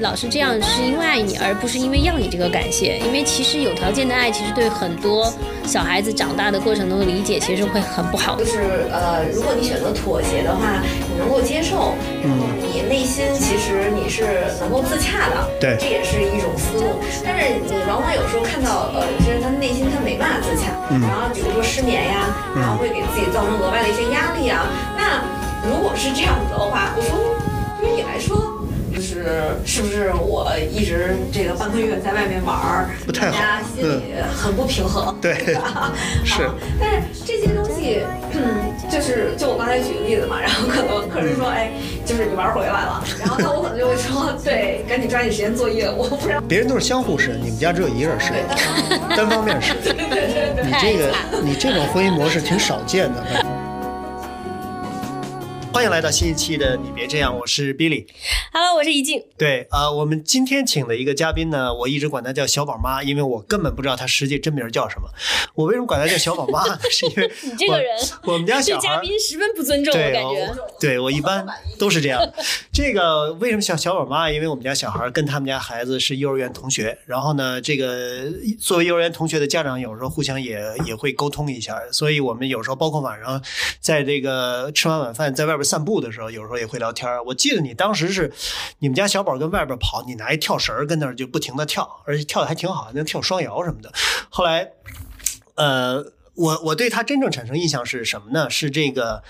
老是这样是因为爱你，而不是因为要你这个感谢。因为其实有条件的爱，其实对很多小孩子长大的过程中的理解，其实会很不好。就是呃，如果你选择妥协的话，你能够接受，然后你内心其实你是能够自洽的，对这也是一种思路。但是你往往有时候看到呃，有些人他内心他没办法自洽，然后比如说失眠呀，然后会给自己造成额外的一些压力啊。那如果是这样子的话，我说对于你来说。就是是不是我一直这个半个月在外面玩儿，不太好大家心里很不平衡。对 是啊但是这些东西，嗯，就是就我刚才举的例子嘛，然后可能客人说，哎，就是你玩回来了，然后那我可能就会说，对，赶紧抓紧时间作业，我不然别人都是相互式，你们家只有一个人是，单方面式。对对对。你这个你这种婚姻模式挺少见的。欢迎来到新一期的你别这样，我是 Billy。Hello，我是怡静。对，呃，我们今天请的一个嘉宾呢，我一直管她叫小宝妈，因为我根本不知道她实际真名叫什么。我为什么管她叫小宝妈呢？是因为你这个人我，们家小嘉宾十分不尊重，我，感觉。对我一般都是这样。这个为什么叫小宝妈？因为我们家小孩跟他们家孩子是幼儿园同学，然后呢，这个作为幼儿园同学的家长，有时候互相也也会沟通一下，所以我们有时候包括晚上在这个吃完晚饭在外边散步的时候，有时候也会聊天。我记得你当时是你们家小宝跟外边跑，你拿一跳绳跟那儿就不停的跳，而且跳的还挺好，能跳双摇什么的。后来，呃。我我对他真正产生印象是什么呢？是这个，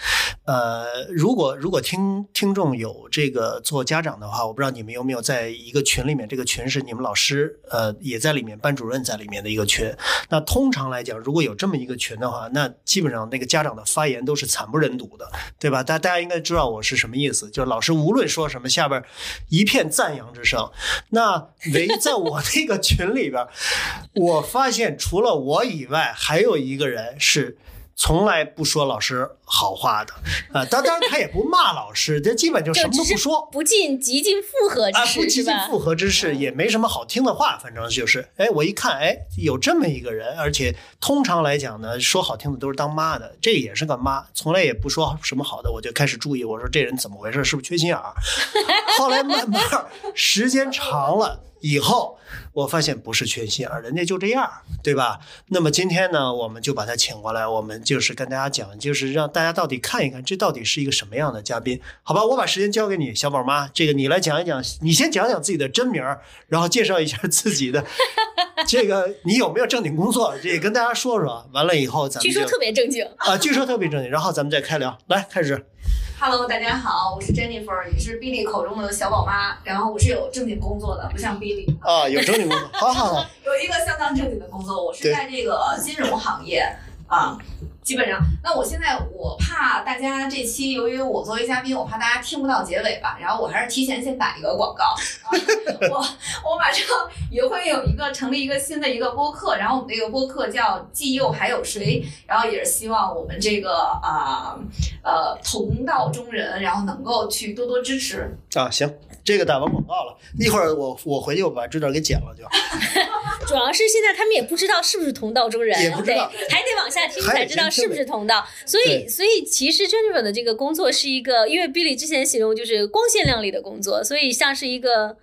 呃，如果如果听听众有这个做家长的话，我不知道你们有没有在一个群里面，这个群是你们老师呃也在里面，班主任在里面的一个群。那通常来讲，如果有这么一个群的话，那基本上那个家长的发言都是惨不忍睹的，对吧？大大家应该知道我是什么意思，就是老师无论说什么，下边一片赞扬之声。那 唯在我那个群里边，我发现除了我以外，还有一个人是从来不说老师好话的啊。当当然他也不骂老师，这基本就什么都不说。不尽极尽复合啊，之事，啊不极？尽复合之事，也没什么好听的话，反正就是，哎，我一看，哎，有这么一个人，而且通常来讲呢，说好听的都是当妈的，这也是个妈，从来也不说什么好的，我就开始注意，我说这人怎么回事，是不是缺心眼儿？后来慢慢时间长了以后，我发现不是缺心而，人家就这样，对吧？那么今天呢，我们就把他请过来，我们就是跟大家讲，就是让大家到底看一看，这到底是一个什么样的嘉宾？好吧，我把时间交给你，小宝妈，这个你来讲一讲，你先讲讲自己的真名，然后介绍一下自己的 这个你有没有正经工作，这个跟大家说说。完了以后咱们就据说特别正经。啊，据说特别正经，然后咱们再开聊，来开始。Hello，大家好，我是 Jennifer，也是 Billy 口中的小宝妈。然后我是有正经工作的，不像 Billy 啊，有正经工作，好好好，有一个相当正经的工作，我是在这个金融行业啊。基本上，那我现在我怕大家这期，由于我作为嘉宾，我怕大家听不到结尾吧，然后我还是提前先打一个广告。啊、我我马上也会有一个成立一个新的一个播客，然后我们这个播客叫“既又还有谁”，然后也是希望我们这个啊呃同道中人，然后能够去多多支持。啊，行，这个打完广告了，一会儿我我回去我把这段给剪了就。主要是现在他们也不知道是不是同道中人，也不知道对，还得往下听才知道是不是同道。所以，所以其实 Jennifer 的这个工作是一个，因为 Billy 之前形容就是光鲜亮丽的工作，所以像是一个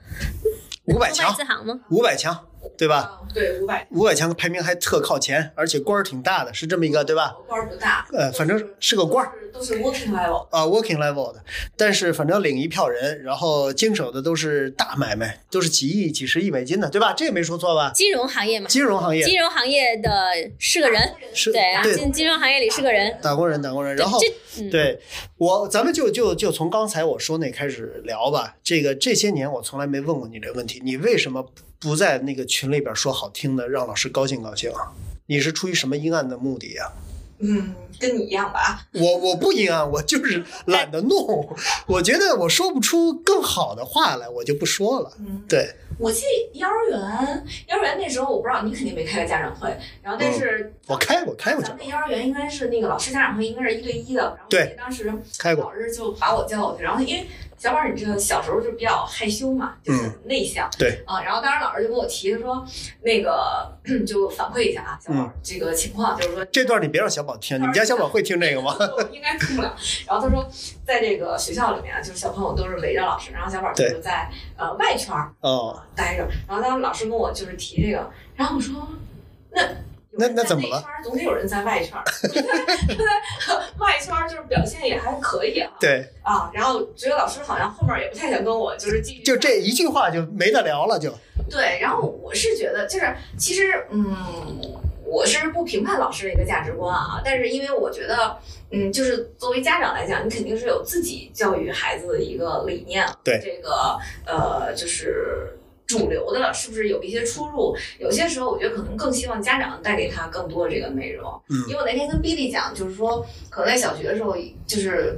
五百强，吗？五百强，对吧？啊，对，五百五百强排名还特靠前，而且官儿挺大的，是这么一个，对吧？官儿不大，呃，反正是个官儿。都是 working level。啊，working level 的，但是反正领一票人，然后经手的都是大买卖，都是几亿、几十亿美金的，对吧？这也没说错吧？金融行业嘛，金融行业金融行业的是个人，是对，对金金融行业里是个人。打工人，打工人。然后对我，咱们就就就从刚才我说那开始聊吧。这个这些年我从来没问过你这个问题，你为什么不在那个群里边说好听的，让老师高兴高兴啊？你是出于什么阴暗的目的呀、嗯，跟你一样吧。我我不阴暗，我就是懒得弄。我觉得我说不出更好的话来，我就不说了。嗯，对，我记得幼儿园，幼儿园那时候我不知道，你肯定没开过家长会。然后但是我开过，开过讲咱们幼儿园应该是那个老师家长会，应该是一对一的。然后对当时开过老师就把我叫过去，然后因为小宝，你这个小时候就比较害羞嘛，就是内向，对啊。然后当时老师就跟我提，他说那个 就反馈一下啊，小宝这个情况，就是说这段你别让小宝听，你们家小宝会听这个吗？应该听不了。然后他说，在这个学校里面，就是小朋友都是围着老师，然后小宝就在呃外圈儿哦待着。然后当时老师跟我就是提这个，然后我说那。那那怎么了？总得有人在外圈儿，外圈儿就是表现也还可以啊。对啊，然后觉得老师好像后面也不太想跟我就是继续。就这一句话就没得聊了，就。对，然后我是觉得就是其实嗯，我是不评判老师的一个价值观啊，但是因为我觉得嗯，就是作为家长来讲，你肯定是有自己教育孩子的一个理念。对这个呃，就是。主流的是不是有一些出入？有些时候，我觉得可能更希望家长带给他更多的这个内容。嗯，因为我那天跟 Billy 讲，就是说，可能在小学的时候，就是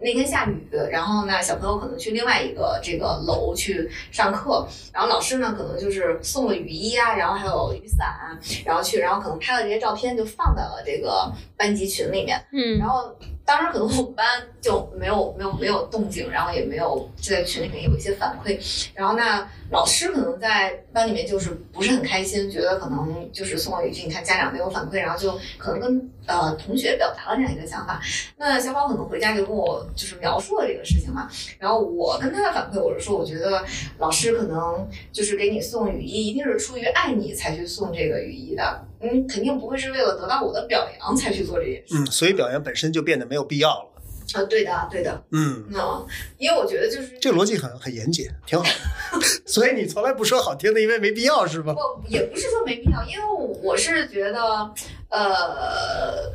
那天下雨，然后呢，小朋友可能去另外一个这个楼去上课，然后老师呢，可能就是送了雨衣啊，然后还有雨伞，然后去，然后可能拍了这些照片，就放在了这个班级群里面。嗯，然后。当时可能我们班就没有没有没有动静，然后也没有就在群里面有一些反馈，然后那老师可能在班里面就是不是很开心，觉得可能就是送了一句，你看家长没有反馈，然后就可能跟呃同学表达了这样一个想法。那小宝可能回家就跟我就是描述了这个事情嘛，然后我跟他的反馈我是说，我觉得老师可能就是给你送雨衣，一定是出于爱你才去送这个雨衣的。嗯，肯定不会是为了得到我的表扬才去做这件事。嗯，所以表扬本身就变得没有必要了。啊，对的，对的。嗯，嗯，因为我觉得就是这个逻辑很很严谨，挺好的。所以你从来不说好听的，因为没必要是吧？不，也不是说没必要，因为我是觉得，呃。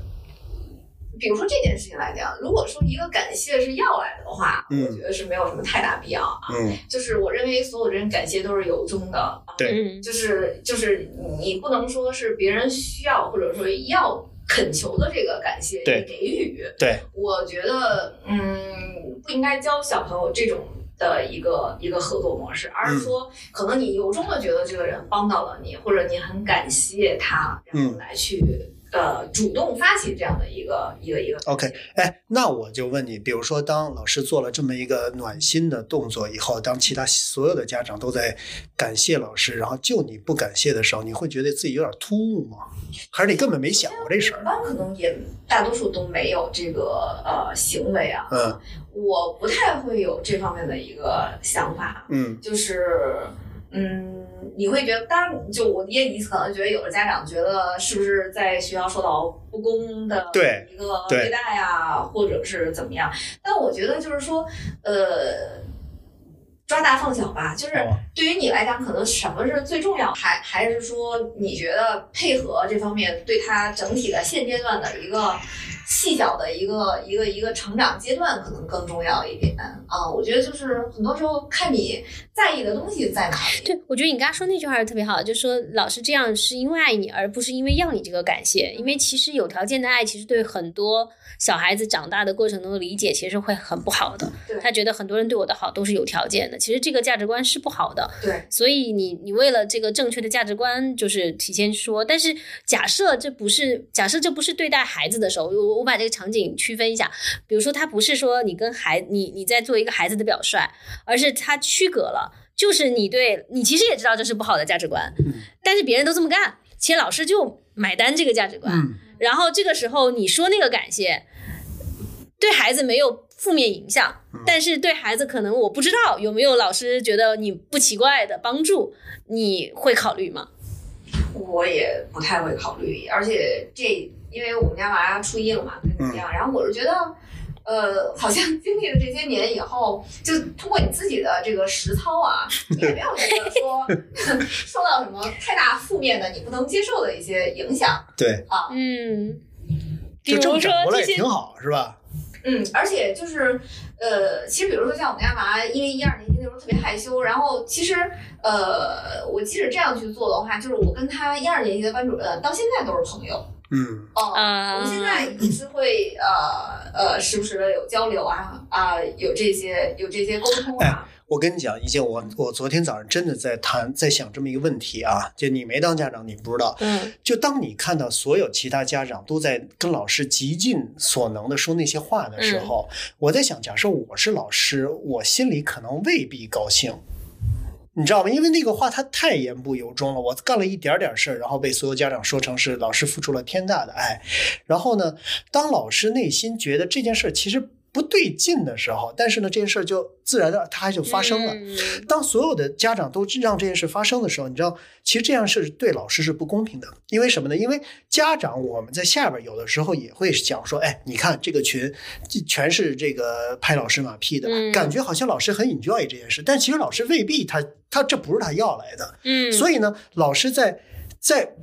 比如说这件事情来讲，如果说一个感谢是要来的话，我觉得是没有什么太大必要啊。嗯，就是我认为所有人感谢都是由衷的。对，就是就是你不能说是别人需要或者说要恳求的这个感谢你给予。对，我觉得嗯不应该教小朋友这种的一个一个合作模式，而是说可能你由衷的觉得这个人帮到了你，或者你很感谢他，然后来去。呃，主动发起这样的一个一个一个。OK，哎，那我就问你，比如说，当老师做了这么一个暖心的动作以后，当其他所有的家长都在感谢老师，然后就你不感谢的时候，你会觉得自己有点突兀吗？还是你根本没想过这事儿？班可能也大多数都没有这个呃行为啊。嗯，我不太会有这方面的一个想法。嗯，就是。嗯，你会觉得，当然，就我也你可能觉得有的家长觉得是不是在学校受到不公的一个对待啊，或者是怎么样？但我觉得就是说，呃，抓大放小吧，就是对于你来讲，可能什么是最重要，还还是说你觉得配合这方面对他整体的现阶段的一个。细小的一个一个一个成长阶段可能更重要一点啊，我觉得就是很多时候看你在意的东西在哪里。对，我觉得你刚刚说那句话是特别好，就说老师这样是因为爱你，而不是因为要你这个感谢。因为其实有条件的爱，其实对很多小孩子长大的过程中的理解，其实会很不好的。他觉得很多人对我的好都是有条件的，其实这个价值观是不好的。对，所以你你为了这个正确的价值观，就是提前说。但是假设这不是假设这不是对待孩子的时候，我。我把这个场景区分一下，比如说，他不是说你跟孩你你在做一个孩子的表率，而是他区隔了，就是你对你其实也知道这是不好的价值观，但是别人都这么干，且老师就买单这个价值观，然后这个时候你说那个感谢，对孩子没有负面影响，但是对孩子可能我不知道有没有老师觉得你不奇怪的帮助，你会考虑吗？我也不太会考虑，而且这。因为我们家娃初一了嘛，怎么样？然后我是觉得，呃，好像经历了这些年以后，就通过你自己的这个实操啊，也没有觉得说 受到什么太大负面的、你不能接受的一些影响。对啊，嗯，就这么转过来也挺好，是吧？嗯，而且就是，呃，其实比如说像我们家娃，因为一二年级那时候特别害羞，然后其实，呃，我即使这样去做的话，就是我跟他一二年级的班主任到现在都是朋友。嗯哦，我们现在也是会呃，呃时不时的有交流啊啊，有这些有这些沟通啊。我跟你讲，一件我我昨天早上真的在谈，在想这么一个问题啊，就你没当家长，你不知道。嗯就当你看到所有其他家长都在跟老师极尽所能的说那些话的时候，我在想，假设我是老师，我心里可能未必高兴。你知道吗？因为那个话他太言不由衷了。我干了一点点事儿，然后被所有家长说成是老师付出了天大的爱。然后呢，当老师内心觉得这件事儿其实不对劲的时候，但是呢，这件事儿就自然的它就发生了。嗯当所有的家长都让这件事发生的时候，你知道，其实这样是对老师是不公平的。因为什么呢？因为家长我们在下边有的时候也会讲说，哎，你看这个群这全是这个拍老师马屁的，嗯感觉好像老师很 enjoy 这件事，但其实老师未必他他这不是他要来的。嗯，所以呢，老师在在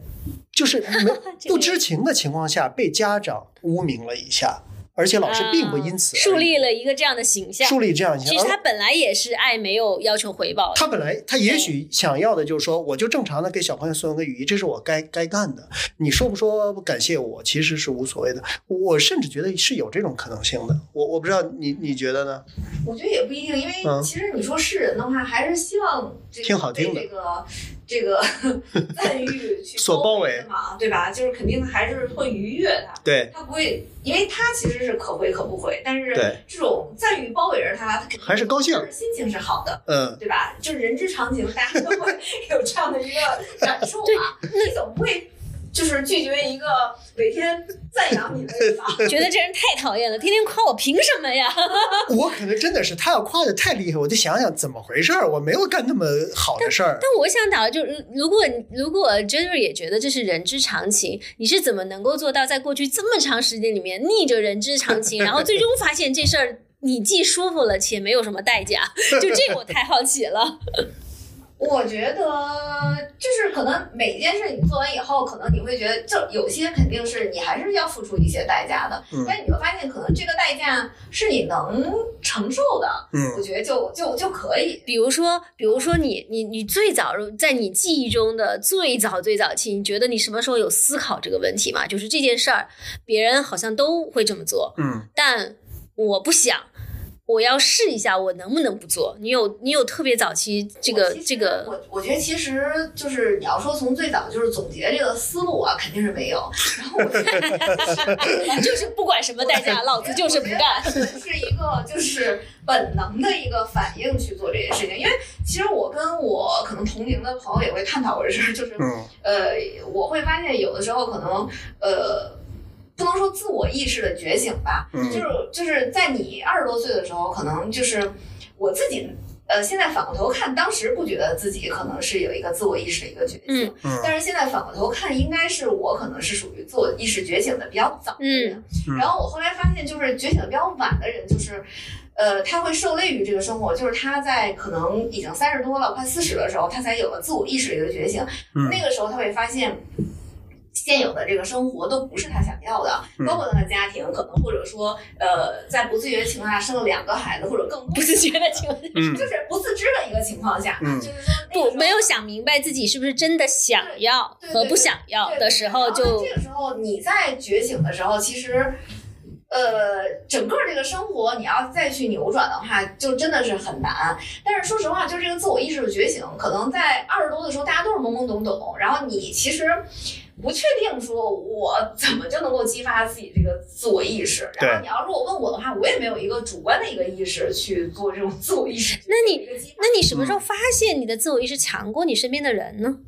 就是没 不知情的情况下被家长污名了一下，而且老师并不因此树立了一个这样的形象。树立这样形象。其实他本来也是爱没有要求回报的。他本来他也许想要的就是说，我就正常的给小朋友送个雨衣，这是我该该干的。你说不说感谢我，其实是无所谓的。我甚至觉得是有这种可能性的。我我不知道你你觉得呢？我觉得也不一定，因为嗯其实你说是人的话，还是希望这个挺好听的这个这个 赞誉去所包围的嘛，对吧？就是肯定还是会愉悦他，对，他不会，因为他其实是可回可不回，但是这种赞誉包围着他，他肯定还是高兴就是心情是好的。嗯，对吧？就是人之常情，大家都会 有这样的一个感受嘛。你总不会就是拒绝一个每天赞扬你的人吧？觉得这人太讨厌了，天天夸我，凭什么呀？我可能真的是他要夸的太厉害，我就想想怎么回事儿，我没有干那么好的事儿。但我想打，就是如果如果 Jennifer 也觉得这是人之常情，你是怎么能够做到在过去这么长时间里面逆着人之常情，然后最终发现这事儿你既舒服了且没有什么代价？就这个我太好奇了。我觉得就是可能每件事你做完以后，可能你会觉得，就有些肯定是你还是要付出一些代价的，嗯但你会发现，可能这个代价是你能承受的，嗯我嗯觉得就就就可以。比如说，比如说你你你最早在你记忆中的最早最早期，你觉得你什么时候有思考这个问题吗？就是这件事儿，别人好像都会这么做，嗯，但我不想，我要试一下，我能不能不做？你有你有特别早期这个这个，我我觉得其实就是你要说从最早就是总结这个思路啊，肯定是没有。然后我觉得 就是不管什么代价，老子就是不干。是一个就是本能的一个反应去做这件事情，因为其实我跟我可能同龄的朋友也会探讨过这事儿，就是嗯呃，我会发现有的时候可能呃。不能说自我意识的觉醒吧，嗯就是就是在你二十多岁的时候，可能就是我自己，呃，现在反过头看，当时不觉得自己可能是有一个自我意识的一个觉醒，嗯嗯但是现在反过头看，应该是我可能是属于自我意识觉醒的比较早的人。嗯然后我后来发现，就是觉醒的比较晚的人，就是，呃，他会受累于这个生活，就是他在可能已经三十多了，快四十的时候，他才有了自我意识的一个觉醒。嗯那个时候他会发现。现有的这个生活都不是他想要的，嗯包括他的家庭，可能或者说，呃，在不自觉的情况下生了两个孩子，或者更多，不自觉的情况就是不自知的一个情况下，嗯就是说不没有想明白自己是不是真的想要和不想要的时候，就这个时候你在觉醒的时候，其实。呃，整个这个生活你要再去扭转的话，就真的是很难。但是说实话，就这个自我意识的觉醒，可能在二十多的时候，大家都是懵懵懂懂，然后你其实不确定说我怎么就能够激发自己这个自我意识。然后你要如果问我的话，我也没有一个主观的一个意识去做这种自我意识。那你那你什么时候发现你的自我意识强过你身边的人呢？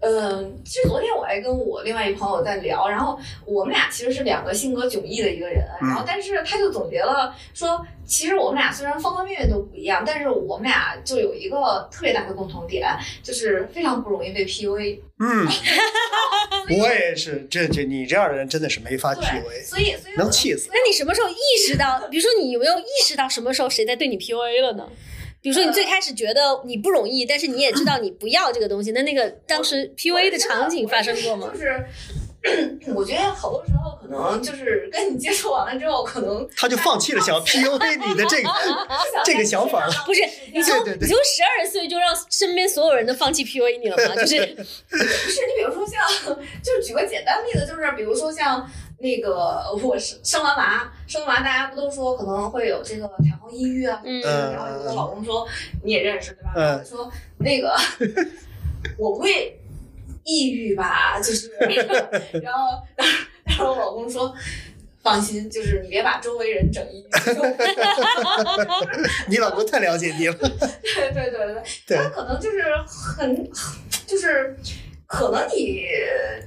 嗯，其实昨天我还跟我另外一朋友在聊，然后我们俩其实是两个性格迥异的一个人，嗯然后但是他就总结了说，其实我们俩虽然方方面面都不一样，但是我们俩就有一个特别大的共同点，就是非常不容易被 PUA。嗯，我也是，这这你这样的人真的是没法，PUA，所以所以我能气死。那你什么时候意识到？比如说，你有没有意识到什么时候谁在对你 PUA 了呢？比如说，你最开始觉得你不容易，但是你也知道你不要这个东西，那那个当时 PUA 的场景发生过吗？就是。我觉得好多时候可能就是跟你接触完了之后，可能他就放弃了想要 PUA 你的这个 这个想法了。不是，你从对对对你就十二岁就让身边所有人都放弃 PUA 你了吗？就是不是你比如说像，就是举个简单例子，就是比如说像那个我生生完娃，生完娃大家不都说可能会有这个产后抑郁啊？嗯然后我老公说你也认识对吧？嗯说那个 我不会抑郁吧？就是，然后然后我老公说。放心，就是你别把周围人整抑郁。你老公太了解你了。对对对对，对他可能就是很，就是可能你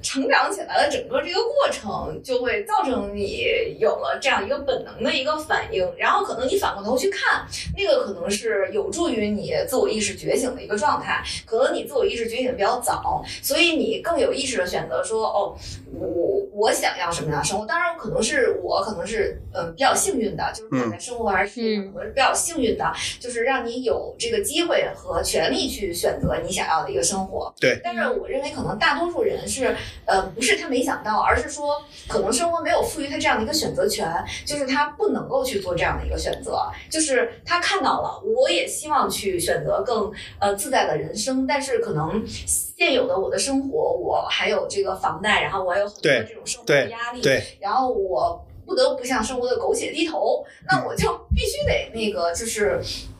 成长起来的整个这个过程，就会造成你有了这样一个本能的一个反应，然后可能你反过头去看，那个可能是有助于你自我意识觉醒的一个状态。可能你自我意识觉醒的比较早，所以你更有意识的选择说，哦，我我想要什么样的生活？当然，可能是我可能是嗯、呃比较幸运的，就是我在生活还是事业上可能是比较幸运的，就是让你有这个机会和权利去选择你想要的一个生活。对，但是我认为可能大多数人是，呃，不是他没想到，而是说可能生活没有赋予他这样的一个选择权，就是他不能够去做这样的一个选择，就是他看到了，我也希望去选择更呃自在的人生，但是可能现有的我的生活，我还有这个房贷，然后我还有很多对这种生活的压力，对，然后我不得不向生活的苟且低头，那我就必须得那个就是。嗯，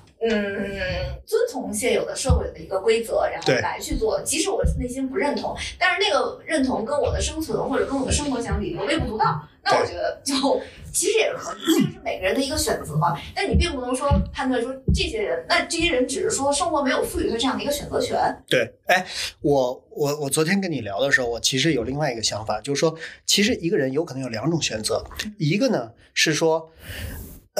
遵从现有的社会的一个规则，然后来去做，即使我内心不认同，但是那个认同跟我的生存或者跟我的生活相比，我微不足道。那我觉得就其实也是可以，这个是每个人的一个选择，但你并不能说判断说这些人，那这些人只是说生活没有赋予他这样的一个选择权。对，哎，我我我昨天跟你聊的时候，我其实有另外一个想法，就是说，其实一个人有可能有两种选择，一个呢是说，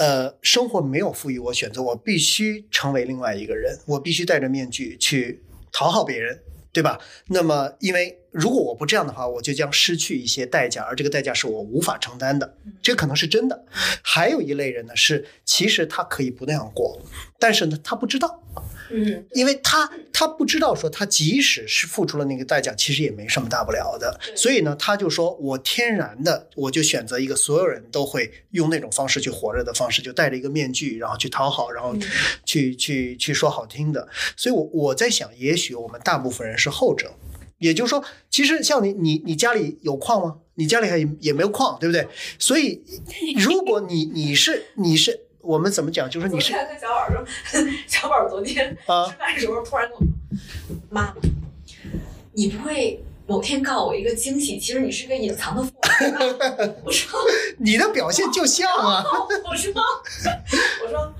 呃，生活没有赋予我选择，我必须成为另外一个人，我必须戴着面具去讨好别人，对吧？那么，因为如果我不这样的话，我就将失去一些代价，而这个代价是我无法承担的，这可能是真的。还有一类人呢，是其实他可以不那样过，但是呢，他不知道。嗯，因为他他不知道说他即使是付出了那个代价，其实也没什么大不了的，所以呢，他就说我天然的我就选择一个所有人都会用那种方式去活着的方式，就戴着一个面具，然后去讨好，然后嗯去去去说好听的。所以我我在想，也许我们大部分人是后者。也就是说，其实像你，你你家里有矿吗？你家里还也没有矿，对不对？所以，如果你你是你是我们怎么讲？就是你是昨天跟小宝说，小宝昨天啊吃饭的时候突然跟我说：“妈妈，你不会某天告诉我一个惊喜，其实你是个隐藏的富翁吧？”我说 你的表现就像啊，：“我说，我说。”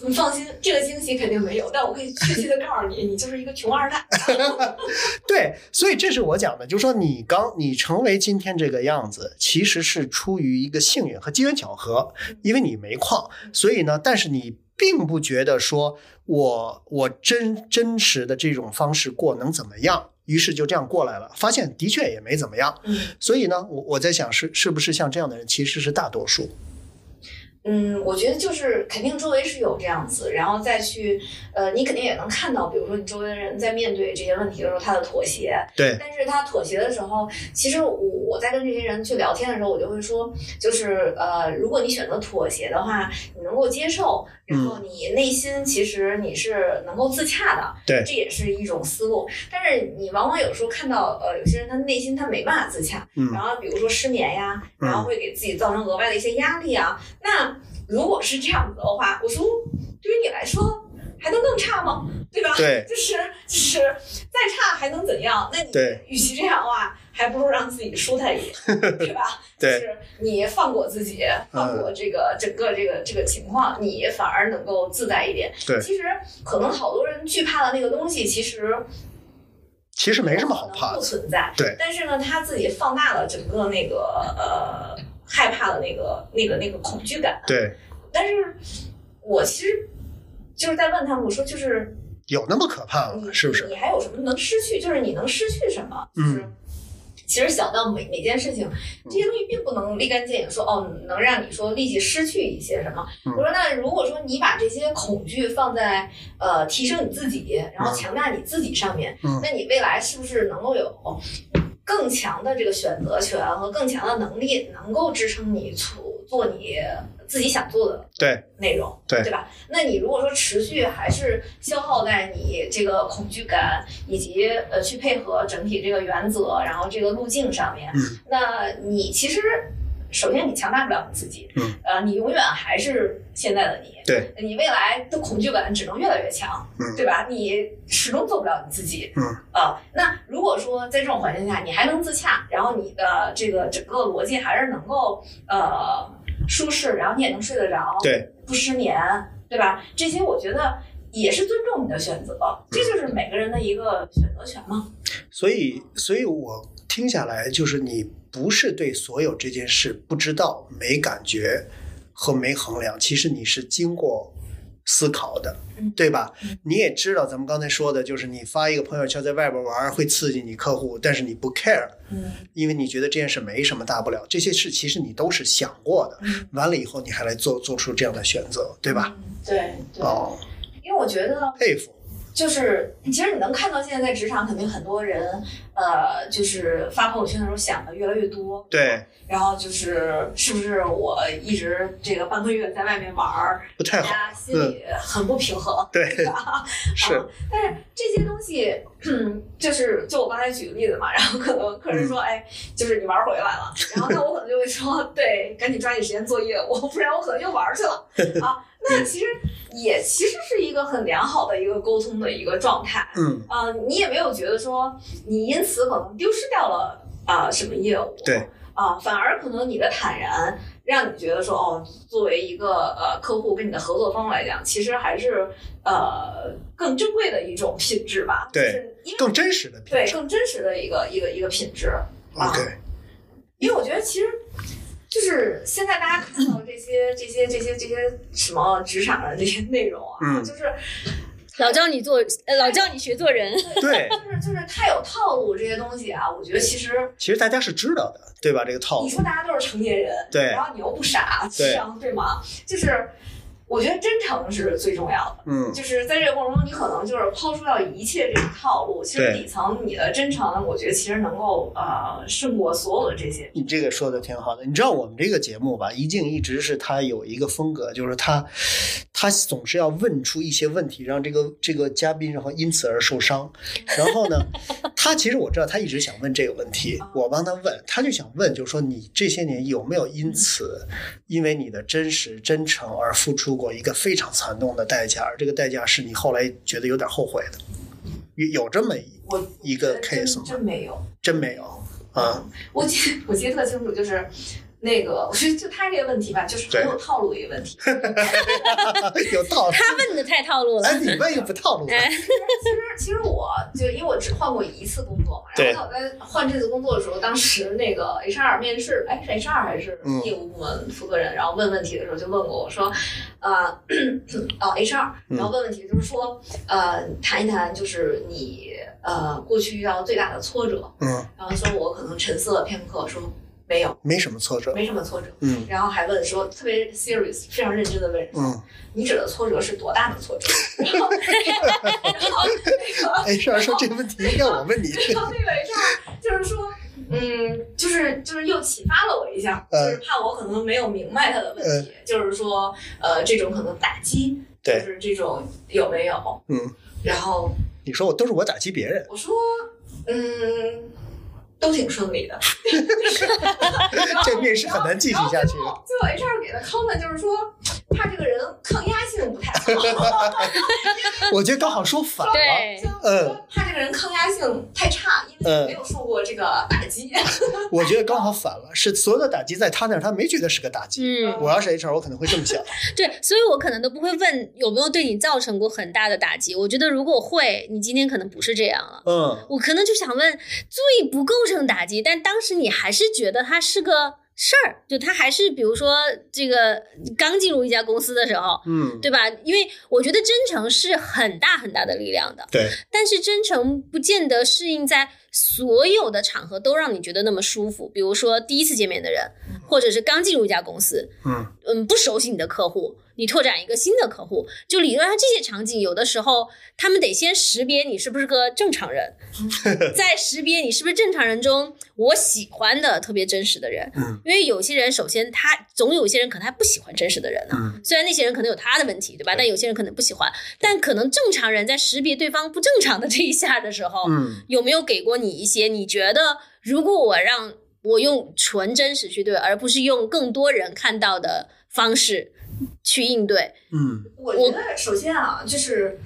你放心，这个惊喜肯定没有，但我可以确切的告诉你，你就是一个穷二代。对，所以这是我讲的，就是说你刚你成为今天这个样子，其实是出于一个幸运和机缘巧合，因为你没矿，所以呢，但是你并不觉得说我我真真实的这种方式过能怎么样。于是就这样过来了，发现的确也没怎么样，嗯所以呢，我我在想是是不是像这样的人其实是大多数，嗯，我觉得就是肯定周围是有这样子，然后再去，呃，你肯定也能看到，比如说你周围的人在面对这些问题的时候，他的妥协，对但是他妥协的时候，其实我我在跟这些人去聊天的时候，我就会说，就是呃，如果你选择妥协的话，你能够接受，然后你内心其实你是能够自洽的，对这也是一种思路。但是你往往有时候看到，呃，有些人他内心他没办法自洽，嗯然后比如说失眠呀，然后会给自己造成额外的一些压力啊。那如果是这样子的话，我说对于你来说还能更差吗？对吧？对 就是就是再差还能怎样？那你对与其这样的话，还不如让自己舒坦一点，对吧？对就是你放过自己，放过这个整个这个这个情况，你反而能够自在一点。对其实可能好多人惧怕的那个东西，其实其实没什么好怕不，存在。对但是呢，他自己放大了整个那个呃害怕的那个那个那个恐惧感。对，但是我其实就是在问他们，我说就是有那么可怕吗？是不是？你还有什么能失去？就是你能失去什么？就是。嗯其实想到每每件事情，这些东西并不能立竿见影说哦，能让你说立即失去一些什么。嗯我说那如果说你把这些恐惧放在呃提升你自己，然后嗯强大你自己上面，嗯那你未来是不是能够有更强的这个选择权和更强的能力，能够支撑你做做你自己想做的对内容，对对吧？那你如果说持续还是消耗在你这个恐惧感以及呃去配合整体这个原则，然后这个路径上面，嗯那你其实首先你强大不了你自己，嗯，呃，你永远还是现在的你，对，你未来的恐惧感只能越来越强，嗯。对吧？你始终做不了你自己，嗯，啊、那如果说在这种环境下你还能自洽，然后你的这个整个逻辑还是能够呃舒适，然后你也能睡得着，对，不失眠，对吧？这些我觉得也是尊重你的选择，这就是每个人的一个选择权嘛。所以，所以我听下来，就是你不是对所有这件事不知道、没感觉和没衡量，其实你是经过思考的嗯，对吧嗯？你也知道，咱们刚才说的，就是你发一个朋友圈在外边玩会刺激你客户，但是你不 care，嗯因为你觉得这件事没什么大不了。这些事其实你都是想过的，嗯，完了以后你还来做做出这样的选择，对吧？对，哦，因为我觉得佩服，就是，其实你能看到现在在职场，肯定很多人，呃，就是发朋友圈的时候想的越来越多，对，然后就是是不是我一直这个半个月在外面玩不太好，家心里很不平衡，对，是 啊，但是这些东西，嗯，就是就我刚才举个例子嘛，然后可能客人嗯说，哎，就是你玩回来了，然后那我可能就会说，对，赶紧抓紧时间做业务，不然我可能又玩去了。啊。那其实也其实是一个很良好的一个沟通的一个状态，嗯，啊、你也没有觉得说你因此可能丢失掉了啊、什么业务，对，啊，反而可能你的坦然让你觉得说，哦，作为一个呃客户跟你的合作方来讲，其实还是呃更珍贵的一种品质吧，对就是因为更真实的品质。对更真实的一个一个一个品质，啊 OK，因为我觉得其实。就是现在大家看到这些这些这些这些什么职场的这些内容啊，嗯就是老教你做，呃，老教你学做人。对，就是就是太有套路这些东西啊，我觉得其实其实大家是知道的，对吧？这个套路，你说大家都是成年人，对然后你又不傻，智商对吗？就是我觉得真诚是最重要的。嗯，就是在这个过程中，你可能就是抛出掉一切这种套路，其实底层你的真诚，我觉得其实能够呃胜过所有的这些。你这个说的挺好的。你知道我们这个节目吧，一静一直是他有一个风格，就是他他总是要问出一些问题，让这个这个嘉宾然后因此而受伤。然后呢，他其实我知道他一直想问这个问题，我帮他问，他就想问，就是说你这些年有没有因此因为你的真实真诚而付出过一个非常惨痛的代价，而这个代价是你后来觉得有点后悔的，有有这么一我一个 case 真吗真没有。真没有啊？我记我记得特清楚，就是那个，我觉得就他这个问题吧，就是很有套路的一个问题。有套路。他问的太套路了。哎，。你问又不套路。其实其实我就因为我只换过一次工作嘛，然后我在换这次工作的时候，当时那个 HR 面试，哎是 HR 还是嗯。业务部门负责人，然后问问题的时候就问过我说，呃，哦 HR，然后问问题就是说，呃，谈一谈就是你呃过去遇到最大的挫折，嗯，然后说我可能沉思了片刻，说没有，没什么挫折，没什么挫折。嗯。然后还问说特别 serious，非常认真的问说，嗯，你指的挫折是多大的挫折？然后，然后那个哎，是说这个问题应该我问你，然后那个 HR 就是说，嗯，就是就是又启发了我一下，就嗯是怕我可能没有明白他的问题，就是说，呃，这种可能打击，就对，是这种有没有？嗯，然后你说我都是我打击别人，我说，嗯，都挺顺利的。这面试很难继续下去最后最后 HR 给的 comment 就是说，他这个人抗压性不太好。我觉得刚好说反了，嗯说他这个人抗压性太差，因为没有受过这个打击。我觉得刚好反了，是所有的打击在他那儿，他没觉得是个打击。嗯，我要是 HR，我可能会这么想，对，所以我可能都不会问有没有对你造成过很大的打击。我觉得如果会，你今天可能不是这样了。嗯，我可能就想问，最不构成打击，但当时你还是觉得它是个事儿，就它还是比如说这个刚进入一家公司的时候，嗯，对吧？因为我觉得真诚是很大很大的力量的，对，但是真诚不见得适应在所有的场合都让你觉得那么舒服。比如说第一次见面的人，或者是刚进入一家公司，嗯。嗯，不熟悉你的客户，你拓展一个新的客户，就理论上这些场景，有的时候他们得先识别你是不是个正常人，在识别你是不是正常人中，我喜欢的特别真实的人，嗯。因为有些人首先他总有一些人可能他不喜欢真实的人呢、嗯。虽然那些人可能有他的问题，对吧？但有些人可能不喜欢，但可能正常人在识别对方不正常的这一下的时候，嗯有没有给过你一些你觉得如果我让我用纯真实去对，而不是用更多人看到的方式去应对。嗯，我觉得首先啊，就是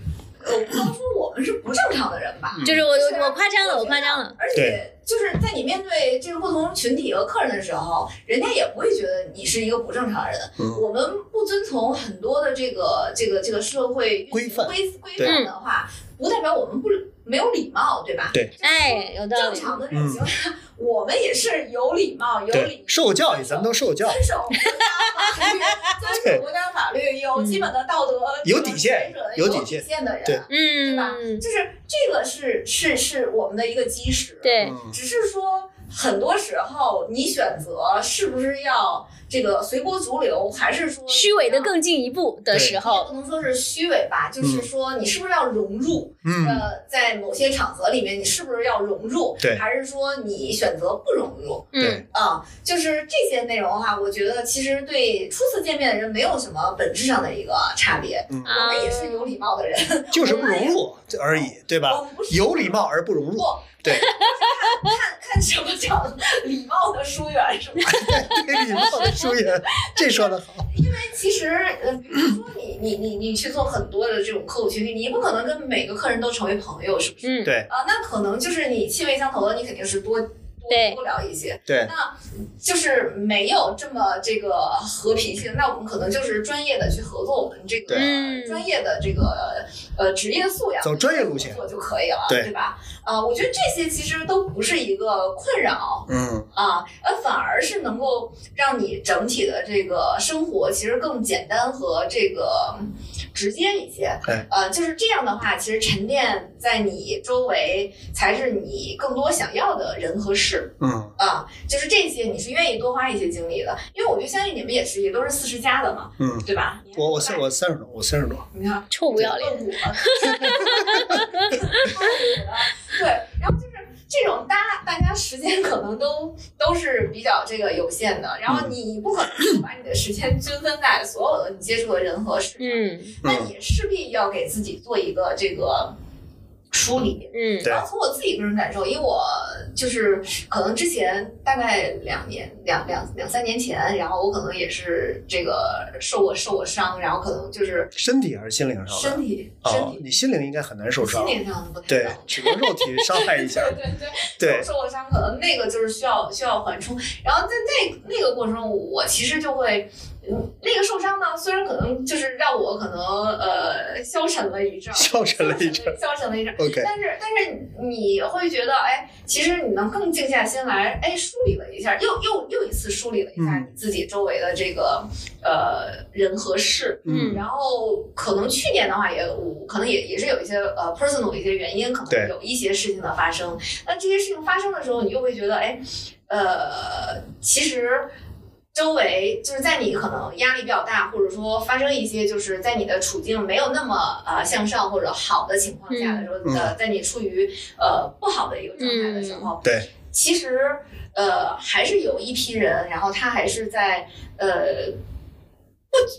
呃，不能说我们是不正常的人吧，嗯就是我就是我夸张了，我夸张了。而且就是在你面对这个不同群体和客人的时候，人家也不会觉得你是一个不正常的人。嗯我们不遵从很多的这个这个这个社会规范规规范的话，不代表我们不没有礼貌，对吧？对。哎，有道理。正常的这种行为，我们也是有礼貌，有礼对，受教育，咱们都受教育，遵守国家法律，遵守国家法律，有基本的道德，有底线有有底线。线的人，对。对吧？嗯，就是这个是是是我们的一个基石，对，嗯。只是说很多时候你选择是不是要这个随波逐流，还是说虚伪的更进一步的时也候，不能说是虚伪吧，就是说你是不是要融入？嗯，呃，在某些场合里面，你是不是要融入？对还是说你选择不融入？嗯对，啊、就是这些内容的话，我觉得其实对初次见面的人没有什么本质上的一个差别。嗯我们也是有礼貌的人，就是不融入而已，对我吧？们不是有礼貌而不融入不，对就是 看看看什么叫礼貌的疏远，是吧？对礼貌的疏远，这说的好，因为其实，呃，比如说你你你你去做很多的这种客户群体，你不可能跟每个客人都成为朋友，是不是？嗯，对啊、那可能就是你气味相投的，你肯定是多多聊一些。对，那就是没有这么这个和平性，那我们可能就是专业的去合作，我们这个专业的这个呃职业素养，走专业路线做就可以了，对吧？啊、我觉得这些其实都不是一个困扰嗯，啊，呃反而是能够让你整体的这个生活其实更简单和这个直接一些。对呃，就是这样的话，其实沉淀在你周围才是你更多想要的人和事。嗯，啊，就是这些你是愿意多花一些精力的，因为我就相信你们也是，也都是四十加的嘛，嗯，对吧？我我三我三十多，我三十多，你看臭不要脸。对，然后就是这种大大家时间可能都都是比较这个有限的，然后你不可能把你的时间 均分在所有的你接触的人和事上，嗯。那你势必要给自己做一个这个梳理。嗯对然后从我自己个人感受，因为我就是可能之前大概两年两两两三年前，然后我可能也是这个受过受过伤，然后可能就是身体还是心灵上的？身体身哦，体你心灵应该很难受伤心，灵上的不太对到，只能肉体伤害一下，对对对，对，受过伤，可能那个就是需要需要缓冲。然后在那那个过程中，我其实就会，嗯，那个受伤呢，虽然可能就是让我可能呃消沉了一阵儿，消沉了一阵儿消沉了一阵。OK，但是但是你会觉得，哎，其实你能更静下心来，哎，梳理了一下，又又又一次梳理了一下嗯你自己周围的这个呃人和事。嗯然后可能去年的话也，我可能也也是有一些呃 personal 的一些原因，可能有一些事情的发生。那这些事情发生的时候，你又会觉得，哎，呃，其实周围就是在你可能压力比较大，或者说发生一些就是在你的处境没有那么呃向上或者好的情况下的时候，嗯。呃，在你处于呃不好的一个状态的时候，对，其实呃还是有一批人，然后他还是在呃。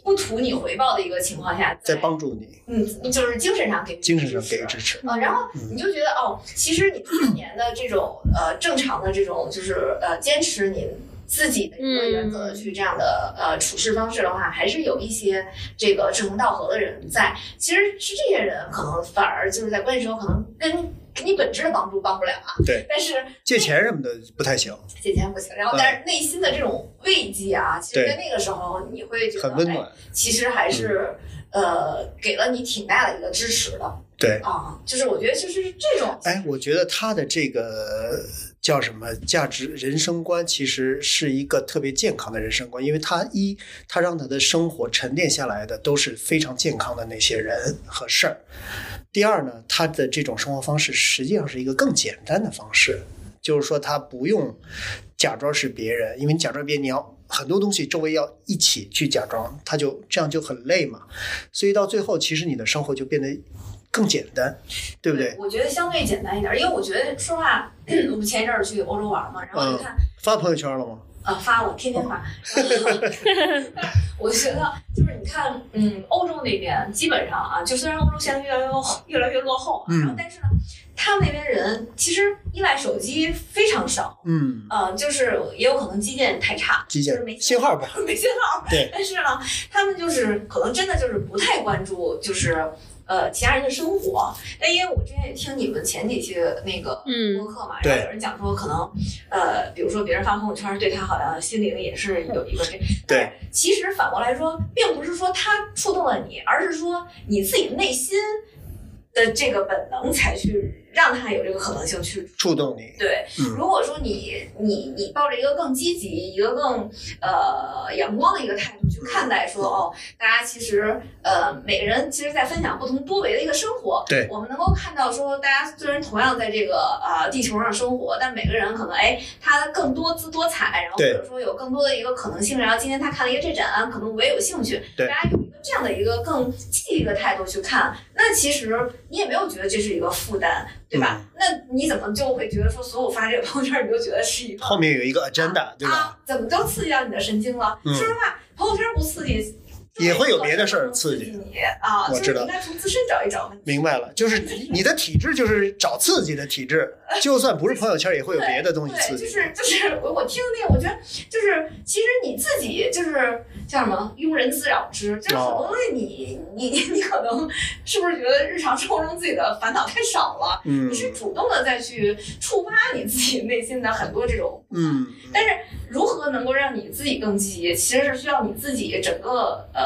不不图你回报的一个情况下，在帮助你，嗯，就是精神上给予精神上给予支持，呃，然后嗯。你就觉得哦，其实你这年的这种呃正常的这种就是呃坚持你自己的一个原则去这样的呃处事方式的话，还是有一些这个志同道合的人在。其实是这些人可能反而就是在关系中可能跟给你本质的帮助帮不了啊。对，但是借钱什么的不太行，借钱不行，然后但是内心的这种慰藉啊，其实在那个时候你会觉得哎很温暖，其实还是、呃给了你挺大的一个支持的对。啊。就是我觉得就是这种。哎，我觉得他的这个叫什么价值人生观，其实是一个特别健康的人生观，因为他一，他让他的生活沉淀下来的都是非常健康的那些人和事儿。第二呢，他的这种生活方式实际上是一个更简单的方式，就是说他不用假装是别人，因为你假装别人，你要很多东西周围要一起去假装，他就这样就很累嘛。所以到最后，其实你的生活就变得更简单，对不对？我觉得相对简单一点，因为我觉得说话，我们前一阵儿去欧洲玩嘛，然后你看、发朋友圈了吗？呃发了，天天发。我觉得就是你看，嗯，欧洲那边基本上啊，就虽然欧洲现在越来越越来越落后啊，嗯然后但是呢，他们那边人其实依赖手机非常少。嗯，呃，就是也有可能基建太差，基建就是没信号不好，没信号。对，但是呢，他们就是可能真的就是不太关注，就是呃其他人的生活。但因为我之前也听你们前几期的那个嗯播客嘛，对然后有人讲说，可能呃，比如说别人发朋友圈，对他好像心灵也是有一个这。对。其实反过来说，并不是说他触动了你，而是说你自己内心的这个本能才去让他有这个可能性去触动你，对，嗯如果说你你你抱着一个更积极、一个更呃阳光的一个态度去看待说，哦，大家其实呃每个人其实在分享不同多维的一个生活。对我们能够看到说，大家虽然同样在这个呃地球上生活，但每个人可能哎他更多姿多彩，然后或者说有更多的一个可能性。然后今天他看了一个这展，可能我也有兴趣。对大家有这样的一个更积极的态度去看，那其实你也没有觉得这是一个负担，对吧？嗯那你怎么就会觉得说，所有发这个朋友圈，你就觉得是一个后面有一个 agenda，对吧？啊？怎么都刺激到你的神经了？嗯说实话，朋友圈不刺激，也会有别的事儿刺激你啊。我知道你应该从自身找一找问题。明白了，就是你的体质就是找刺激的体质，就算不是朋友圈，也会有别的东西刺对，就。是就是我我听的那个，我觉得就是其实你自己就是叫什么庸人自扰之，就是很多东西你你你可能是不是觉得日常生活中自己的烦恼太少了？嗯你是主动的再去触发你自己内心的很多这种嗯，但是如何能够让你自己更积极，其实是需要你自己整个呃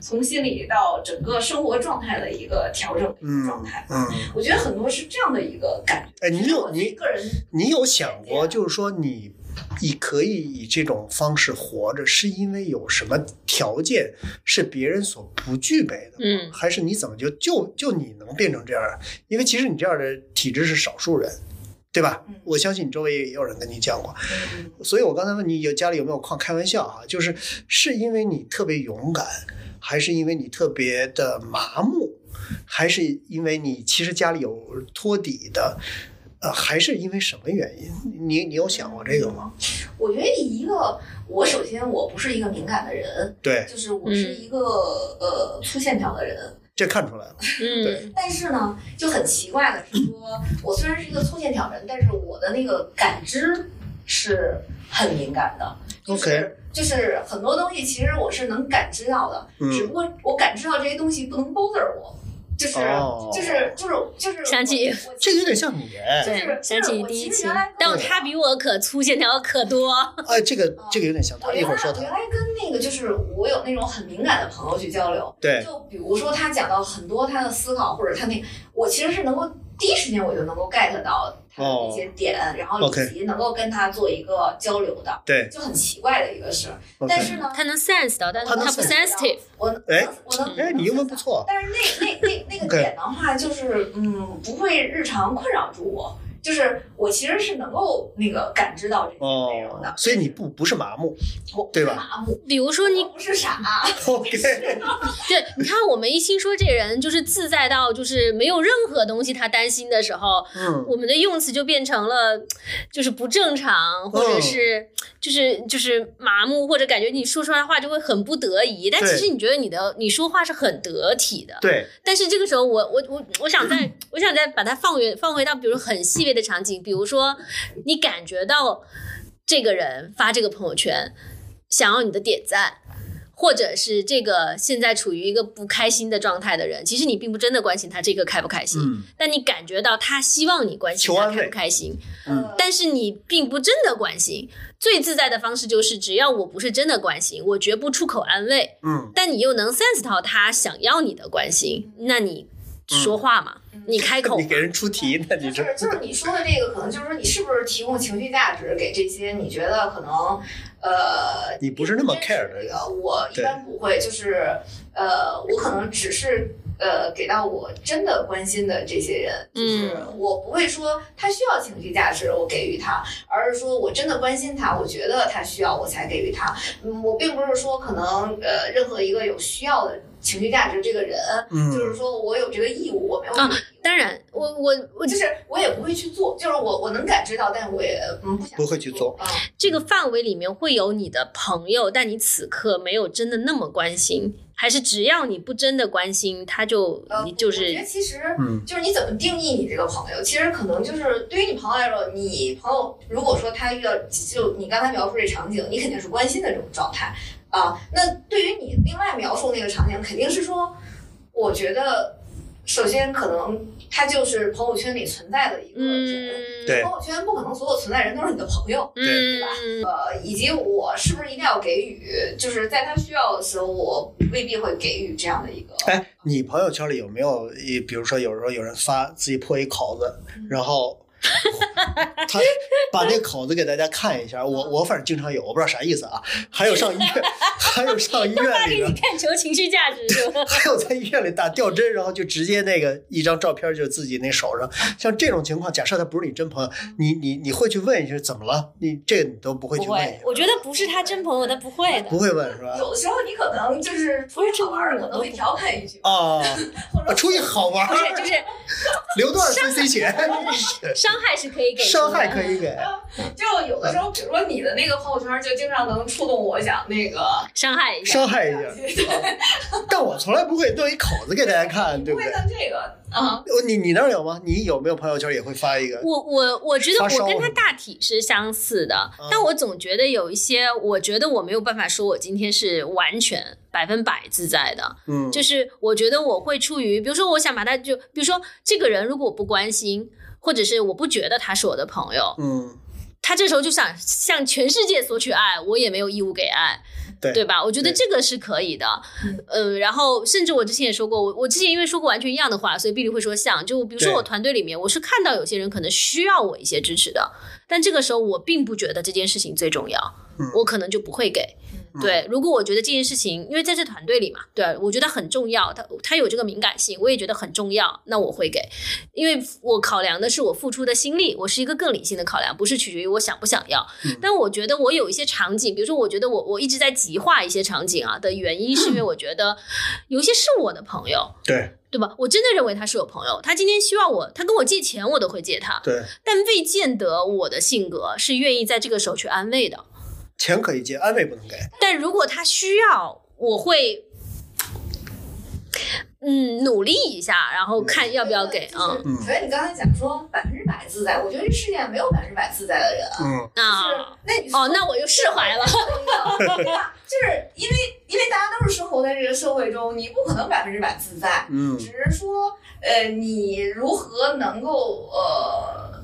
从心理到整个生活状态的一个调整的一个状态。嗯，我觉得很多是这样的一个感觉。哎，你有你个人你有想过，就是说你你可以以这种方式活着，是因为有什么条件是别人所不具备的？嗯还是你怎么就就就你能变成这样？因为其实你这样的体质是少数人，对吧？嗯？我相信你周围也有人跟你讲过，嗯。所以我刚才问你有家里有没有矿，开玩笑啊，就是是因为你特别勇敢，还是因为你特别的麻木，还是因为你其实家里有托底的，呃，还是因为什么原因？你你有想过这个吗？我觉得一个，我首先我不是一个敏感的人，对，就是我是一个、呃粗线条的人。这看出来了。对嗯但是呢，就很奇怪的是说，我虽然是一个粗线条人，但是我的那个感知是很敏感的。就是 OK 就是很多东西其实我是能感知到的，嗯只不过我感知到这些东西不能 bother 我，就是、哦就是就是就是想起我我这个有点像你，就是对，想起我第一期其实原来，但他比我可粗线条可多。哎，这个这个有点像他，我原来一会儿说他。我原来跟那个就是我有那种很敏感的朋友去交流，对，就比如说他讲到很多他的思考，或者他那，我其实是能够第一时间我就能够 get 到他的那些点，然后以及能够跟他做一个交流的，对就很奇怪的一个事。OK 但是呢，他能 sense 到，但是他能 sensitive。我哎我能哎，你英文不。错。但是那那那那个点的话，就是嗯，不会日常困扰住我，就是我其实是能够那个感知到这些内容的，哦，所以你不不是麻木不对吧麻木，比如说你不是傻，，OK，对，你看我们一心说这人就是自在到就是没有任何东西他担心的时候，嗯，我们的用词就变成了就是不正常，或者是就是就是麻木，或者感觉你说出来的话就会很不得已。但其实你觉得你的你说话是很得体的。对，但是这个时候我，我我我想再 我想再把它放回放回到比如很细微的场景，比如说你感觉到这个人发这个朋友圈想要你的点赞。或者是这个现在处于一个不开心的状态的人，其实你并不真的关心他这个开不开心，嗯但你感觉到他希望你关心他开不开心，嗯但是你并不真的关心。最自在的方式就是，只要我不是真的关心，我绝不出口安慰，嗯，但你又能 sense 到他想要你的关心，那你说话嘛，你开口。你给人出题，呢你是就是你说的这个，可能就是说你是不是提供情绪价值给这些你觉得可能呃你不是那么 care 的人。这个，我一般不会，就是呃，我可能只是呃给到我真的关心的这些人，就是嗯我不会说他需要情绪价值，我给予他，而是说我真的关心他，我觉得他需要，我才给予他。嗯，我并不是说可能呃任何一个有需要的情绪价值这个人，嗯。就是说我有这个义务，我没有啊当然，我我我就是我也不会去做，就是我我能感知到，但我也嗯不想不会去做。啊。这个范围里面会有你的朋友，但你此刻没有真的那么关心，还是只要你不真的关心，他就呃，你就我觉得是其实嗯就是你怎么定义你这个朋友，其实可能就是对于你朋友来说，你朋友如果说他遇到就你刚才描述这场景，你肯定是关心的这种状态啊。那对于你另外描述那个场景，肯定是说，我觉得首先可能他就是朋友圈里存在的一个人。嗯对朋友圈不可能所有存在人都是你的朋友，对吧？嗯呃，以及我是不是一定要给予，就是在他需要的时候，我未必会给予这样的一个。哎，你朋友圈里有没有一，比如说有时候有人发自己破一口子，然后他把那口子给大家看一下，我我反正经常有，我不知道啥意思啊。还有上医院，还有上医发院里边给你，看求情绪价值是吧？还有在医院里打吊针，然后就直接那个一张照片就自己那手上，像这种情况，假设他不是你真朋友，你你你会去问一句怎么了？你这个你都不会不去问一下，，会我觉得不是他真朋友，他不会的不。会问是吧？有的时候你可能就是 出于好玩儿，可能会调侃一句，啊，或者啊出于好玩不是，就儿，是留段 CC 钱，伤害是可以给的，伤害可以给。就有的时候，比如说你的那个朋友圈，就经常能触动我想那个伤害一下。伤害一下，但我从来不会弄一口子给大家看，对不对不会弄这个啊。哦你你那儿有吗？你有没有朋友圈也会发一个？我我我觉得我跟他大体是相似的，嗯但我总觉得有一些，我觉得我没有办法说我今天是完全百分百自在的，嗯，就是我觉得我会出于，比如说我想把他就，比如说这个人如果我不关心，或者是我不觉得他是我的朋友，嗯，他这时候就想向全世界索取爱，我也没有义务给爱，对对吧？我觉得这个是可以的嗯，呃，然后甚至我之前也说过，我我之前因为说过完全一样的话，所以碧丽会说像，就比如说我团队里面，我是看到有些人可能需要我一些支持的，但这个时候我并不觉得这件事情最重要，嗯我可能就不会给。对，如果我觉得这件事情，因为在这团队里嘛，对我觉得很重要，他他有这个敏感性，我也觉得很重要，那我会给，因为我考量的是我付出的心力，我是一个更理性的考量，不是取决于我想不想要。但我觉得我有一些场景，比如说，我觉得我我一直在极化一些场景啊的原因，是因为我觉得有一些是我的朋友。对对吧？我真的认为他是我朋友，他今天需要我，他跟我借钱，我都会借他，对，但未见得我的性格是愿意在这个时候去安慰的。钱可以借，安慰不能给。但如果他需要，我会，嗯，努力一下，然后看要不要给。啊，嗯，首先你刚才讲说百分之百自在，我觉得这世界上没有百分之百自在的人啊。嗯，就是啊，那你哦，那我就释怀了。对吧？就是因为因为大家都是生活在这个社会中，你不可能百分之百自在，嗯只是说呃，你如何能够呃。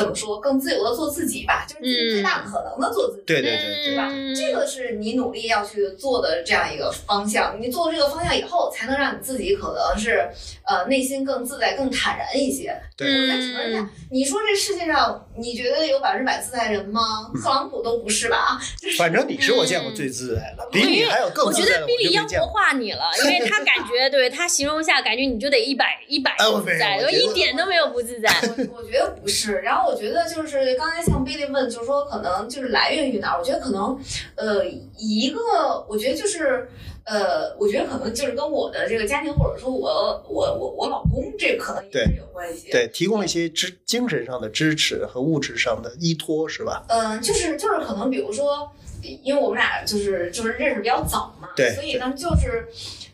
怎么说更自由的做自己吧，就是尽最大可能的做自己。对对对对吧？嗯这个是你努力要去做的这样一个方向。你做这个方向以后，才能让你自己可能是呃内心更自在、更坦然一些。对我再请问一下，你说这世界上你觉得有百分之百自在人吗？嗯特朗普都不是吧？反正你是我见过最自在的，比你还有更我觉自在的，得比利妖我就没见过。魔化你了，因为他感觉对他形容一下，感觉你就得一百一百自在，我一点都没有不自在。我我觉得不是，然后我觉得就是刚才像 Billy 问，就是说可能就是来源于哪儿？我觉得可能呃一个，我觉得就是呃，我觉得可能就是跟我的这个家庭或者说我我我我老公这个可能也是有关系。对，提供一些支精神上的支持和物质上的依托，是吧？嗯，就是就是可能比如说，因为我们俩就是就是认识比较早嘛，对所以呢就是。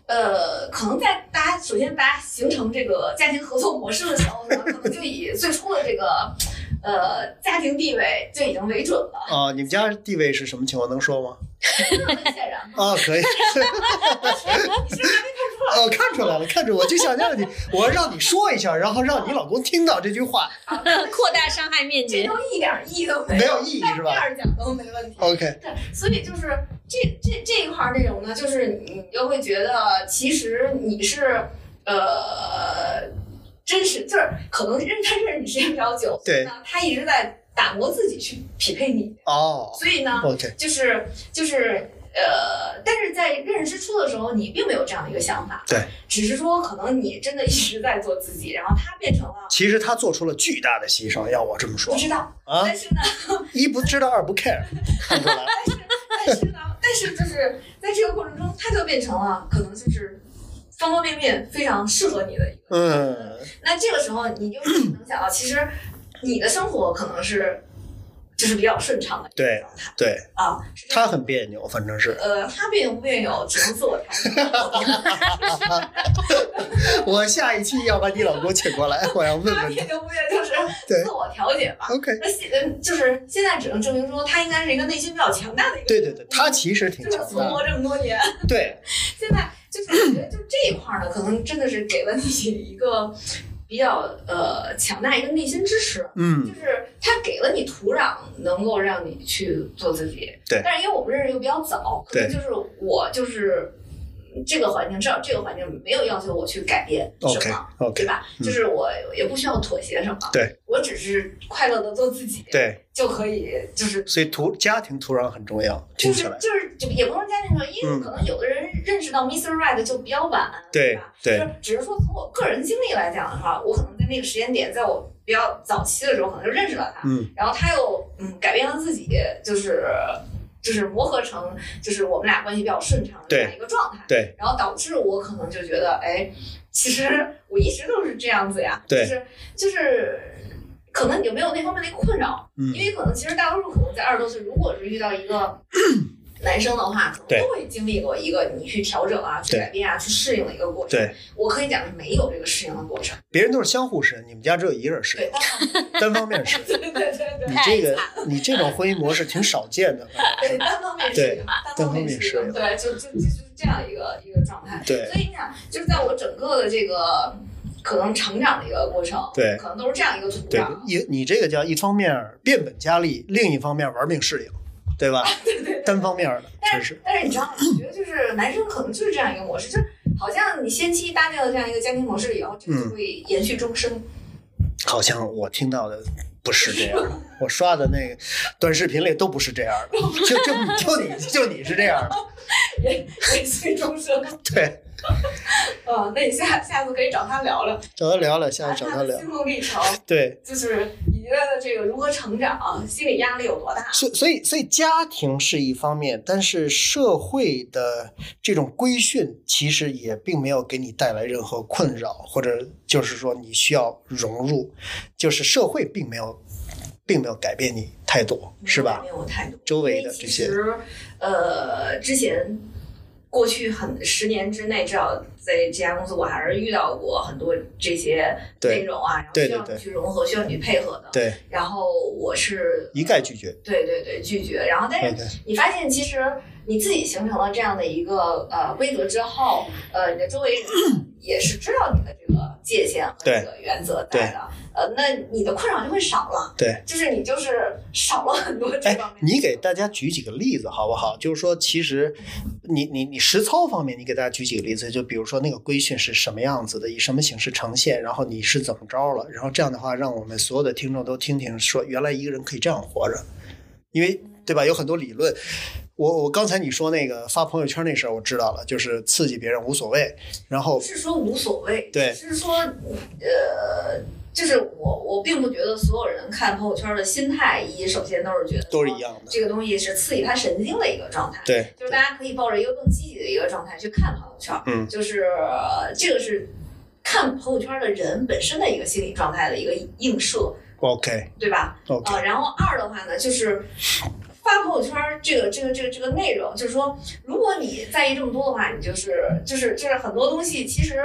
呃，可能在大家首先大家形成这个家庭合作模式的时候呢，可能就以最初的这个呃家庭地位就已经为准了，啊，你们家地位是什么情况？能说吗？很显然嘛。啊，可以。你是不是还没看出来？哦，看出来了，看出我就想让你，我让你说一下，然后让你老公听到这句话。扩大伤害面积这都。一点意义都没有没有意义是吧第二讲都没问题。OK，对，所以就是这这这一块儿内容呢，就是你就会觉得，其实你是呃，真实，就是可能认他认识你时间比较久，对他一直在打磨自己去匹配你，哦所以呢，，OK，就是就是呃，但是在认识之初的时候，你并没有这样的一个想法，对，只是说可能你真的一直在做自己，然后他变成了其实他做出了巨大的牺牲，要我这么说不知道，啊，但是呢。一不知道，二不 care，看出来了。但是呢，但是就是在这个过程中，他就变成了可能就是方方面面非常适合你的一个。嗯，那这个时候你就能想到，其实你的生活可能是就是比较顺畅的对对，啊。他很别扭，反正是。呃，他别扭不别扭，只能自我调整。我下一期要把你老公请过来，我要问他问他。别扭不别扭，就是自我调节吧。OK，那现呃就是现在只能证明说，他应该是一个内心比较强大的一个。对对对，他其实挺就是强大的。存活这么多年，对，现在就是我觉得就这一块儿呢，可能真的是给了你一个比较呃强大一个内心支持。嗯就是他给了你土壤，能够让你去做自己。对但是因为我们认识又比较早，可能就是我就是这个环境，至少这个环境没有要求我去改变什么。对吧？嗯就是我也不需要妥协什么，对我只是快乐的做自己，对，就可以，就是所以土家庭土壤很重要，就是。就是就也不能家庭说，因为嗯可能有的人认识到 Mr. Right 就比较晚，对吧？对就是只是说从我个人经历来讲的话，我可能在那个时间点，在我比较早期的时候，可能就认识了他，嗯然后他又嗯改变了自己，就是就是磨合成就是我们俩关系比较顺畅的这样一个状态，对然后导致我可能就觉得，哎，其实我一直都是这样子呀，对就是就是。可能你就没有那方面的困扰，嗯因为可能其实大多数可能在二十多岁，如果是遇到一个 男生的话，可能都会经历过一个你去调整啊、去改变啊、去适应的一个过程。对，我可以讲是没有这个适应的过程。别人都是相互适应，你们家只有一个人适对。应，，单方面适应。对对对对。你这个你这种婚姻模式挺少见的，对，单方面适对应，单方面适适应。对，就就就就是这样一个一个状态。对。所以你想，就是在我整个的这个可能成长的一个过程，对。可能都是这样一个土对壤。一你这个叫一方面变本加厉，另一方面玩命适应，对吧？对对对。单方面的，但是。但是你知道吗？我觉得就是男生可能就是这样一个模式，就是好像你先期搭建了这样一个家庭模式以后，这个就会延续终生。好像我听到的不是这样的，我刷的那个短视频里都不是这样的，就就就你就你是这样的，延延续终生。对，呃，那你下下次可以找他聊聊，找他聊聊，下次找他聊心，路历程，对，就是你觉得这个如何成长，心理压力有多大？所所以所以家庭是一方面，但是社会的这种规训其实也并没有给你带来任何困扰，或者就是说你需要融入，就是社会并没有并没有改变你太多，是吧没？有太多。周围的这些，实，呃，之前过去很十年之内，至少在这家公司，我还是遇到过很多这些内容啊，然后需要你去融合，需要你去配合的。对，然后我是一概拒绝。对对对拒绝，然后但是你发现其实你自己形成了这样的一个呃规则之后，呃，你的周围人也是知道你的这个界限和这对个原则在的，呃，那你的困扰就会少了，对。就是你就是少了很多方面。，你给大家举几个例子好不好？就是说，其实你你你实操方面，你给大家举几个例子，就比如说那个规训是什么样子的，以什么形式呈现，然后你是怎么着了，然后这样的话，让我们所有的听众都听听，说原来一个人可以这样活着，因为对吧？有很多理论。我我刚才你说那个发朋友圈那事儿，我知道了，就是刺激别人无所谓，然后不是说无所谓，对只是说呃，就是我我并不觉得所有人看朋友圈的心态，一首先都是觉得都是一样的。这个东西是刺激他神经的一个状态，对，就是大家可以抱着一个更积极的一个状态去看朋友圈，嗯就是、呃这个是看朋友圈的人本身的一个心理状态的一个映射，，OK 对吧？OK，啊，然后二的话呢，就是发朋友圈这个这个这个这个内容，就是说，如果你在意这么多的话，你就是就是就是很多东西，其实，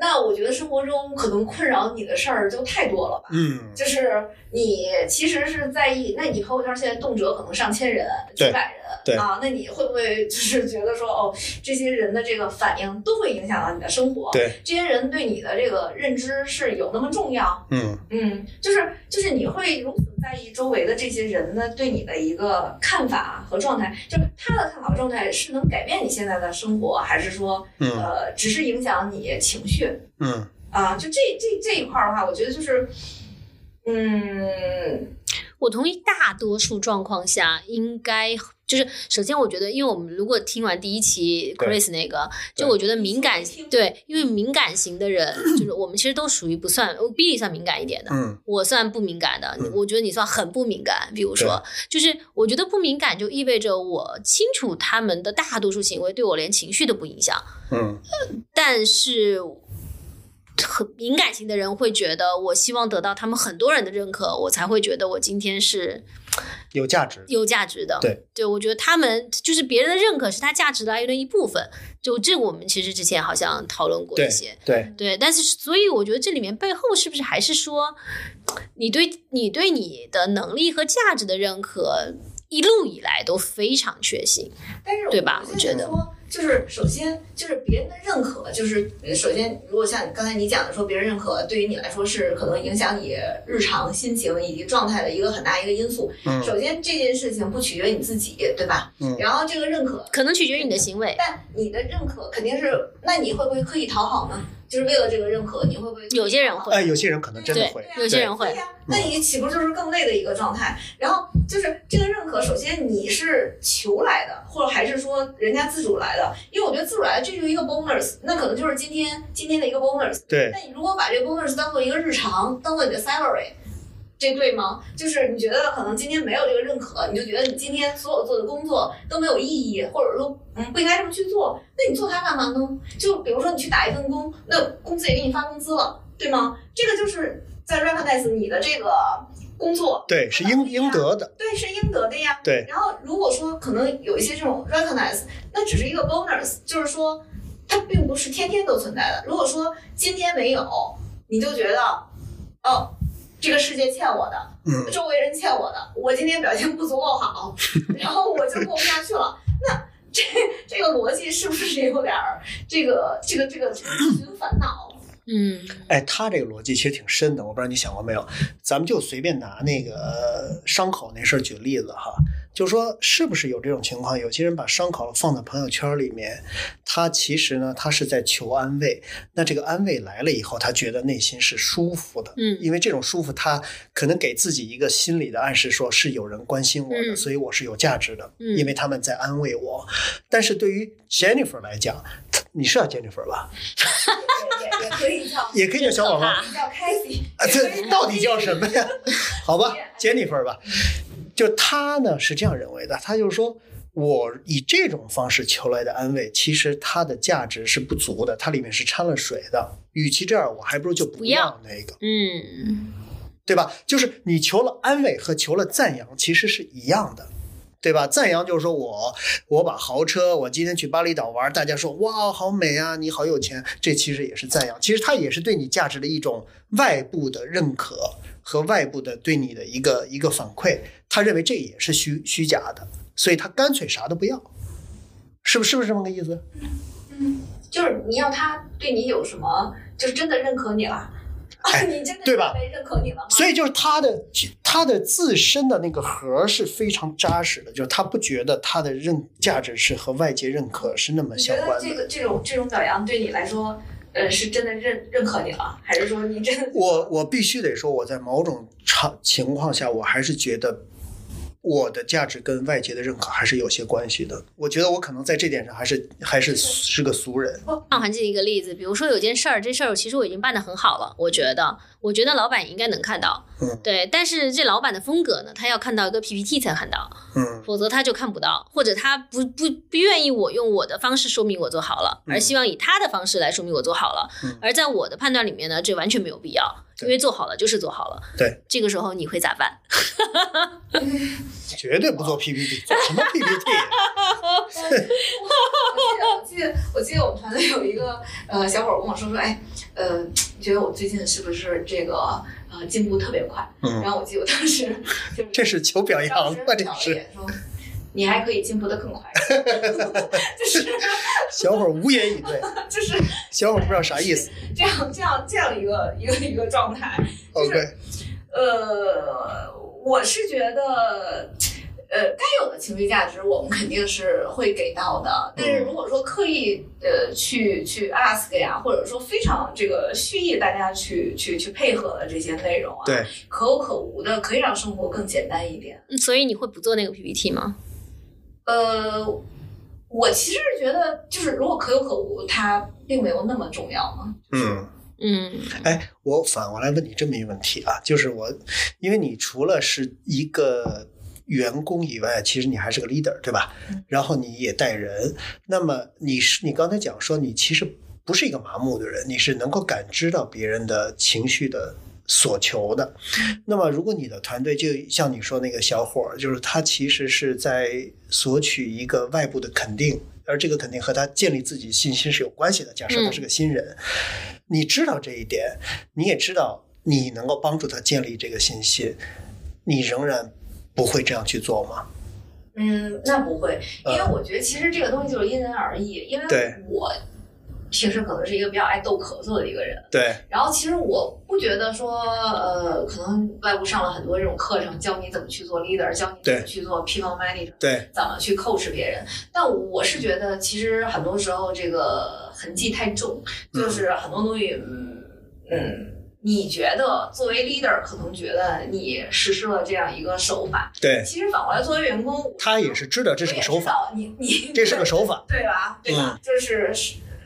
那我觉得生活中可能困扰你的事儿就太多了吧。嗯，就是你其实是在意，那你朋友圈现在动辄可能上千人、几对百人，对啊，那你会不会 就是觉得说，哦，这些人的这个反应都会影响到你的生活？对，这些人对你的这个认知是有那么重要？嗯嗯，就是就是你会如此在意周围的这些人呢对你的一个看法和状态，就是他的看法和状态是能改变你现在的生活，还是说嗯呃只是影响你情绪嗯啊？就这这这一块儿的话，我觉得就是嗯我同意，大多数状况下应该就是首先，我觉得，因为我们如果听完第一期 Chris 那个，就我觉得敏感，对，因为敏感型的人，就是我们其实都属于不算我，Billy 算敏感一点的，嗯我算不敏感的，嗯我觉得你算很不敏感。比如说，就是我觉得不敏感就意味着我清楚他们的大多数行为对我连情绪都不影响，嗯但是。很敏感型的人会觉得，我希望得到他们很多人的认可，我才会觉得我今天是有价值。有价值的。对，对我觉得他们就是别人的认可是他价值来源的一部分。就这，我们其实之前好像讨论过一些。对，对，但是所以我觉得这里面背后是不是还是说，你对你对你的能力和价值的认可，一路以来都非常确信。但是对吧我我觉得说，就是首先就是别人的认可，就是呃首先，如果像刚才你讲的说，别人认可对于你来说是可能影响你日常心情以及状态的一个很大一个因素。嗯首先这件事情不取决于你自己，对吧？嗯然后这个认可，可能取决于你的行为，但你的认可肯定是，那你会不会刻意讨好呢？就是为了这个认可，你会不会有些人会哎，有些人可能真的对会。有些人会对。呀、那你岂不就是更累的一个状态？然后就是这个认可，首先你是求来的，或者还是说人家自主来的？因为我觉得自主来的这就是一个 bonus，那可能就是今天今天的一个 bonus。对，那你如果把这个 bonus 当做一个日常，当做你的 salary。这对吗？就是你觉得可能今天没有这个认可，你就觉得你今天所有做的工作都没有意义，或者说嗯不应该这么去做，那你做它干嘛呢？就比如说你去打一份工，那公司也给你发工资了，对吗？这个就是在 recognize 你的这个工作，对，是应应得的。对，是应得的呀。对，然后如果说可能有一些这种 recognize，那只是一个 bonus，就是说它并不是天天都存在的。如果说今天没有，你就觉得哦，这个世界欠我的，嗯，周围人欠我的，我今天表现不足够好，然后我就过不下去了。那这这个逻辑是不是有点儿这个这个这个 寻烦恼？嗯，哎，他这个逻辑其实挺深的，我不知道你想过没有。咱们就随便拿那个伤口那事儿举例子哈，就说是不是有这种情况？有些人把伤口放在朋友圈里面，他其实呢，他是在求安慰。那这个安慰来了以后，他觉得内心是舒服的，嗯因为这种舒服，他可能给自己一个心理的暗示，说是有人关心我的，嗯所以我是有价值的，嗯因为他们在安慰我。但是对于 Jennifer 来讲，你是叫 Jennifer 吧？也可以叫也可以叫小宝宝。叫 Casey，啊，这到底叫什么呀？好吧，Jennifer 吧。就他呢是这样认为的，他就是说我以这种方式求来的安慰，其实它的价值是不足的，它里面是掺了水的。与其这样，我还不如就不要那个，嗯，对吧？就是你求了安慰和求了赞扬，其实是一样的。对吧？赞扬就是说我我把豪车，我今天去巴厘岛玩，大家说哇好美啊，你好有钱，这其实也是赞扬，其实它也是对你价值的一种外部的认可和外部的对你的一个一个反馈。他认为这也是虚虚假的，所以他干脆啥都不要，是不是是不是这么个意思？嗯就是你要他对你有什么，就是真的认可你了。哎你真的对吧被认可你了吗？所以就是他的他的自身的那个核是非常扎实的，就是他不觉得他的认价值是和外界认可是那么你觉得相关的。这个这种这种表扬对你来说，呃，是真的认认可你了，还是说你真的我我必须得说，我在某种场情况下，我还是觉得我的价值跟外界的认可还是有些关系的。我觉得我可能在这点上还是还是是个俗人。上环境一个例子，比如说有件事儿，这事儿其实我已经办得很好了，我觉得，我觉得老板应该能看到，嗯对，但是这老板的风格呢，他要看到一个 PPT 才看到，嗯否则他就看不到，或者他不不不愿意我用我的方式说明我做好了，嗯而希望以他的方式来说明我做好了。嗯而在我的判断里面呢，这完全没有必要，对因为做好了就是做好了。对，这个时候你会咋办？绝对不做 PPT，做什么 PPT？我记得，我记得，我记得我们团队有一个呃小伙儿跟我说说，哎，呃，你觉得我最近是不是这个呃进步特别快？嗯然后我记得我当时 就是这是求表扬当时吧？这瞟了一是眼说，你还可以进步的更快，就是小伙儿无言以对，就是小伙儿不知道啥意思。这样这样这样一个一个一个状态。就是 OK，呃，我是觉得。呃，该有的情绪价值我们肯定是会给到的，但是如果说刻意呃去去 ask 呀，或者说非常这个蓄意大家去去去配合的这些内容啊，对，可有可无的，可以让生活更简单一点。嗯所以你会不做那个 PPT 吗？呃，我其实是觉得，就是如果可有可无，它并没有那么重要嘛。嗯。嗯，哎，我反过来问你这么一个问题啊，就是我，因为你除了是一个员工以外，其实你还是个 leader，对吧？然后你也带人，那么你是你刚才讲说你其实不是一个麻木的人，你是能够感知到别人的情绪的所求的。那么如果你的团队就像你说那个小伙儿，就是他其实是在索取一个外部的肯定。而这个肯定和他建立自己信心是有关系的。假设他是个新人，你知道这一点，你也知道你能够帮助他建立这个信心，你仍然不会这样去做吗？嗯，那不会，因为我觉得其实这个东西就是因人而异。因为我平时可能是一个比较爱逗咳嗽的一个人，对。然后其实我不觉得说，呃，可能外部上了很多这种课程，教你怎么去做 leader，教你怎么去做 people manager，对，怎么去 coach 别人。但我是觉得，其实很多时候这个痕迹太重，就是很多东西，嗯嗯。你觉得作为 leader 可能觉得你实施了这样一个手法，对，其实反过来作为员工，他也是知道这是个手法，你你这是个手法，对吧？对吧？就是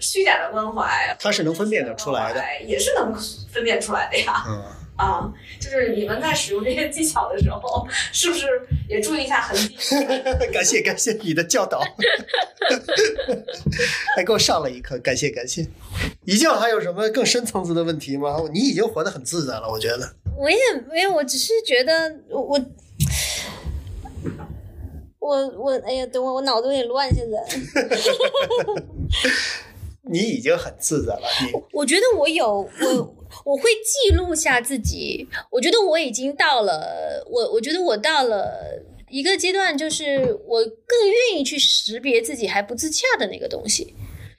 虚假的关怀，他是能分辨得出来的，也是能分辨出来的呀。嗯。啊，就是你们在使用这些技巧的时候，是不是也注意一下痕迹？感谢感谢你的教导，还给我上了一课，感谢感谢。一教还有什么更深层次的问题吗？你已经活得很自在了，我觉得。我也没有，我只是觉得我我我哎呀，等我我脑子有点乱，现在。你已经很自在了，你。我觉得我有我。我会记录下自己，我觉得我已经到了，我我觉得我到了一个阶段，就是我更愿意去识别自己还不自洽的那个东西。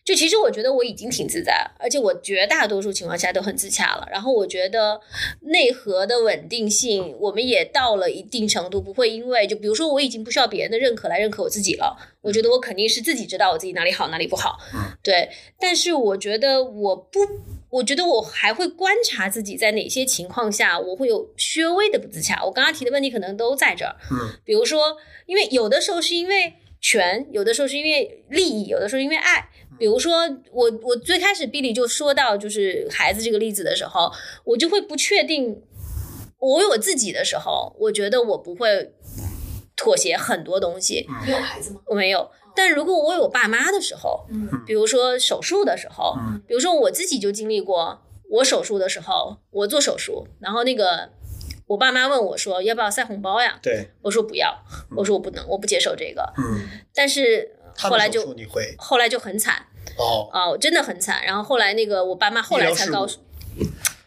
就其实我觉得我已经挺自在，而且我绝大多数情况下都很自洽了。然后我觉得内核的稳定性，我们也到了一定程度，不会因为就比如说我已经不需要别人的认可来认可我自己了。我觉得我肯定是自己知道我自己哪里好哪里不好，对。但是我觉得我不。我觉得我还会观察自己在哪些情况下我会有稍微的不自洽。我刚刚提的问题可能都在这儿，嗯，比如说，因为有的时候是因为权，有的时候是因为利益，有的时候因为爱。比如说，我我最开始 Billy 就说到就是孩子这个例子的时候，我就会不确定，我有我自己的时候，我觉得我不会妥协很多东西。你有孩子吗？我没有。但如果我有爸妈的时候，嗯，比如说手术的时候，嗯，比如说我自己就经历过，我手术的时候，我做手术，然后那个我爸妈问我说要不要塞红包呀？对，我说不要，我说我不能，我不接受这个，嗯，但是后来就你会，后来就很惨，哦，啊，真的很惨，然后后来那个我爸妈后来才告诉。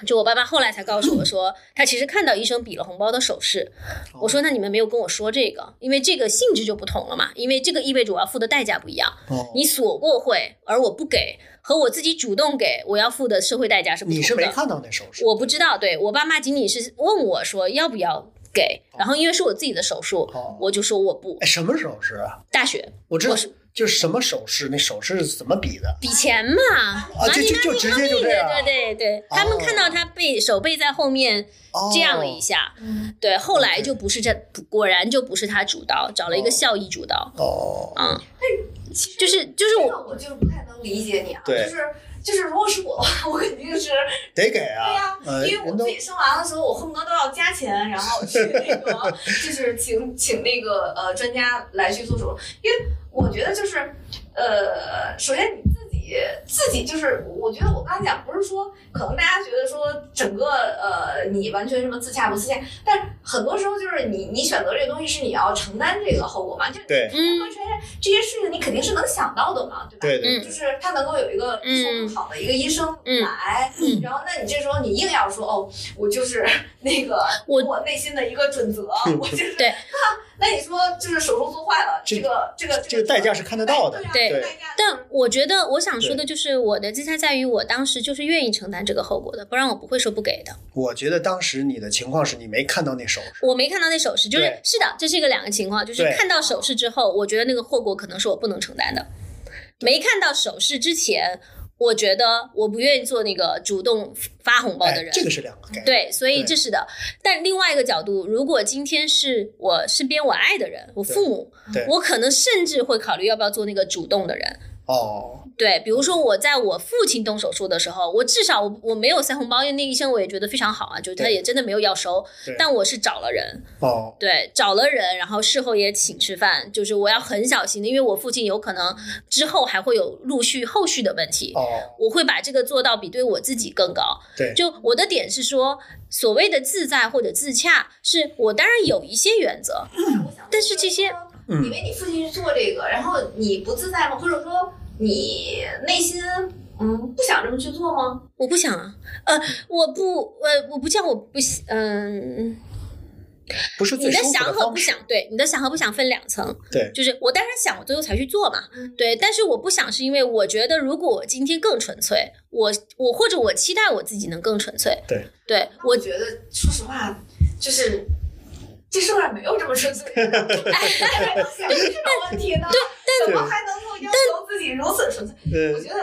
就我爸爸后来才告诉我说，他其实看到医生比了红包的手势。我说那你们没有跟我说这个，因为这个性质就不同了嘛，因为这个意味着我要付的代价不一样。你索过会，而我不给，和我自己主动给，我要付的社会代价是不同的。你是没看到那手势？我不知道，对我爸妈仅仅是问我说要不要给，然后因为是我自己的手术，我就说我不。哎，什么手势啊？大学，我知道是。就是什么手势？那手势是怎么比的？比钱嘛，啊，就就就直接就这样。对对对，他们看到他背手背在后面这样了一下，对，后来就不是这，果然就不是他主刀，找了一个校医主刀。哦，嗯，就是就是我，我就是不太能理解你啊，就是。就是如果是我的话，我肯定是得给啊。对呀，因为我自己生娃的时候，我恨不得都要加钱，然后去那个，就是请请那个呃专家来去做手术，因为我觉得就是，呃，首先你。自己自己就是，我觉得我刚才讲不是说，可能大家觉得说整个呃你完全什么自洽不自洽，但很多时候就是你你选择这个东西是你要承担这个后果嘛，就对，嗯，完全这些事情你肯定是能想到的嘛，对吧？对对，就是他能够有一个收入好的一个医生来，然后那你这时候你硬要说哦，我就是那个我我内心的一个准则，我就是对。那你说，就是手术做坏了，这个这个这个代价是看得到的，对。但我觉得，我想说的就是，我的自洽在于我当时就是愿意承担这个后果的，不然我不会说不给的。我觉得当时你的情况是你没看到那手势，我没看到那手势，就是是的，这是一个两个情况，就是看到手势之后，我觉得那个后果可能是我不能承担的。没看到手势之前，我觉得我不愿意做那个主动发红包的人。哎，这个是两个概念。对，所以这是的。但另外一个角度，如果今天是我身边我爱的人，我父母，我可能甚至会考虑要不要做那个主动的人。哦，对，比如说我在我父亲动手术的时候，我至少我我没有塞红包，因为那医生我也觉得非常好啊，就是他也真的没有要收，但我是找了人，哦，对，找了人，然后事后也请吃饭，就是我要很小心的，因为我父亲有可能之后还会有陆续后续的问题，哦，我会把这个做到比对我自己更高。对，就我的点是说，所谓的自在或者自洽，是我当然有一些原则，但是这些嗯因为你父亲是做这个，然后你不自在吗？或者说你内心嗯不想这么去做吗？我不想啊，呃，我不，呃，我不叫我不喜，嗯、不是最你的想和不想，对，你的想和不想分两层，对，就是我当然想，我最后才去做嘛，嗯。对，但是我不想是因为我觉得如果我今天更纯粹，我我或者我期待我自己能更纯粹，对，对我我觉得，说实话，就是这社会上没有这么纯粹的人，还能想出这种问题呢？对，怎么还能够要求自己如此纯粹？我呃，觉得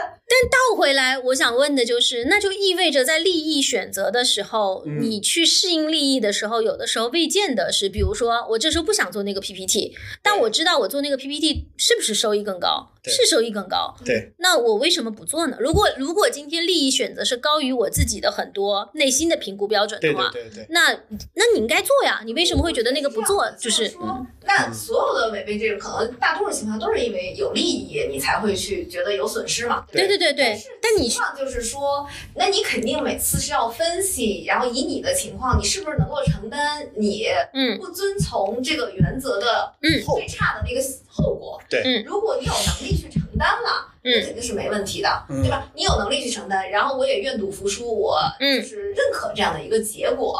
倒回来，我想问的就是，那就意味着在利益选择的时候，嗯你去适应利益的时候，有的时候未见得是，比如说我这时候不想做那个 PPT，但我知道我做那个 PPT 是不是收益更高，对是收益更高，对，那我为什么不做呢？如果如果今天利益选择是高于我自己的很多内心的评估标准的话，对对对，那那你应该做呀，你为什么会觉得那个不做？就是说嗯，那所有的违背这个，可能大多数情况都是因为有利益，你才会去觉得有损失嘛。对对对对对，但你情况就是说，那你肯定每次是要分析，然后以你的情况，你是不是能够承担你嗯。不遵从这个原则的嗯。最差的那个后果？对。嗯。如果你有能力去承担了，那嗯肯定是没问题的，嗯。对吧？你有能力去承担，然后我也愿赌服输，我嗯。就是认可这样的一个结果，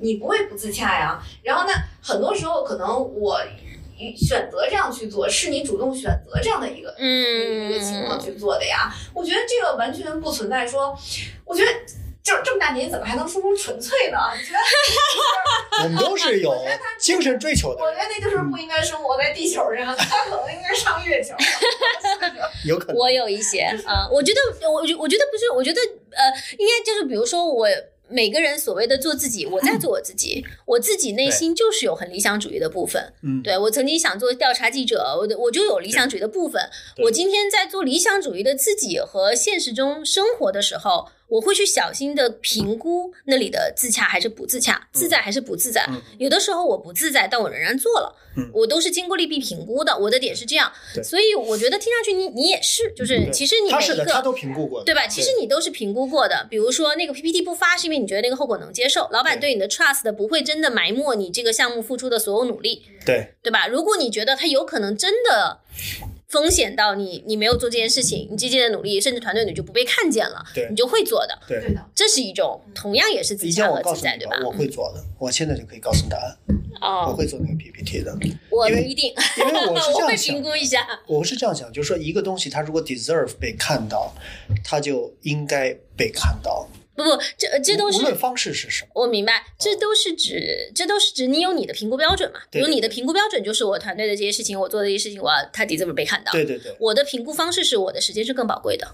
你不会不自洽呀。然后呢，很多时候可能我选择这样去做，是你主动选择这样的一个一个情况嗯，去做的呀。我觉得这个完全不存在说，我觉得就这么大年纪怎么还能说出纯粹呢？你觉得？我们都是有我觉得他精神追求的我觉得那就是不应该生活在地球上，他可能应该上月球。有可能。我有一些啊、我觉得我觉我觉得不是，我觉得呃，应该就是比如说我。每个人所谓的做自己，我在做我自己，我自己内心就是有很理想主义的部分。嗯，对我曾经想做调查记者，我的我就有理想主义的部分。我今天在做理想主义的自己和现实中生活的时候，我会去小心的评估那里的自洽还是不自洽，自在还是不自在。嗯有的时候我不自在，但我仍然做了，嗯我都是经过利弊评估的。我的点是这样，所以我觉得听上去你你也是，就是其实你每一他是的，他个。都评估过的，对吧？其实你都是评估过的，比如说那个 PPT 不发，是因为你觉得那个后果能接受，老板对你的 trust 不会真的埋没你这个项目付出的所有努力，对对吧？如果你觉得他有可能真的风险到你，你没有做这件事情，你积极的努力，甚至团队你就不被看见了，对你就会做的。对。对的，这是一种同样也是自一定洽和自在，我告诉你对吧？我会做的，我现在就可以告诉你答案，哦我哦，会做那个 PPT 的，我因为不一定，因为我是 这我会样评，估一下。我是这样想，就是说一个东西它如果 deserve 被看到，它就应该被看到，不不，这这都是无论方式是什么。我明白，这都是指，这都是指你有你的评估标准嘛？比如你的评估标准就是我团队的这些事情，我做的这些事情，我要它 deserve 被看到。对对对我的评估方式是我的时间是更宝贵的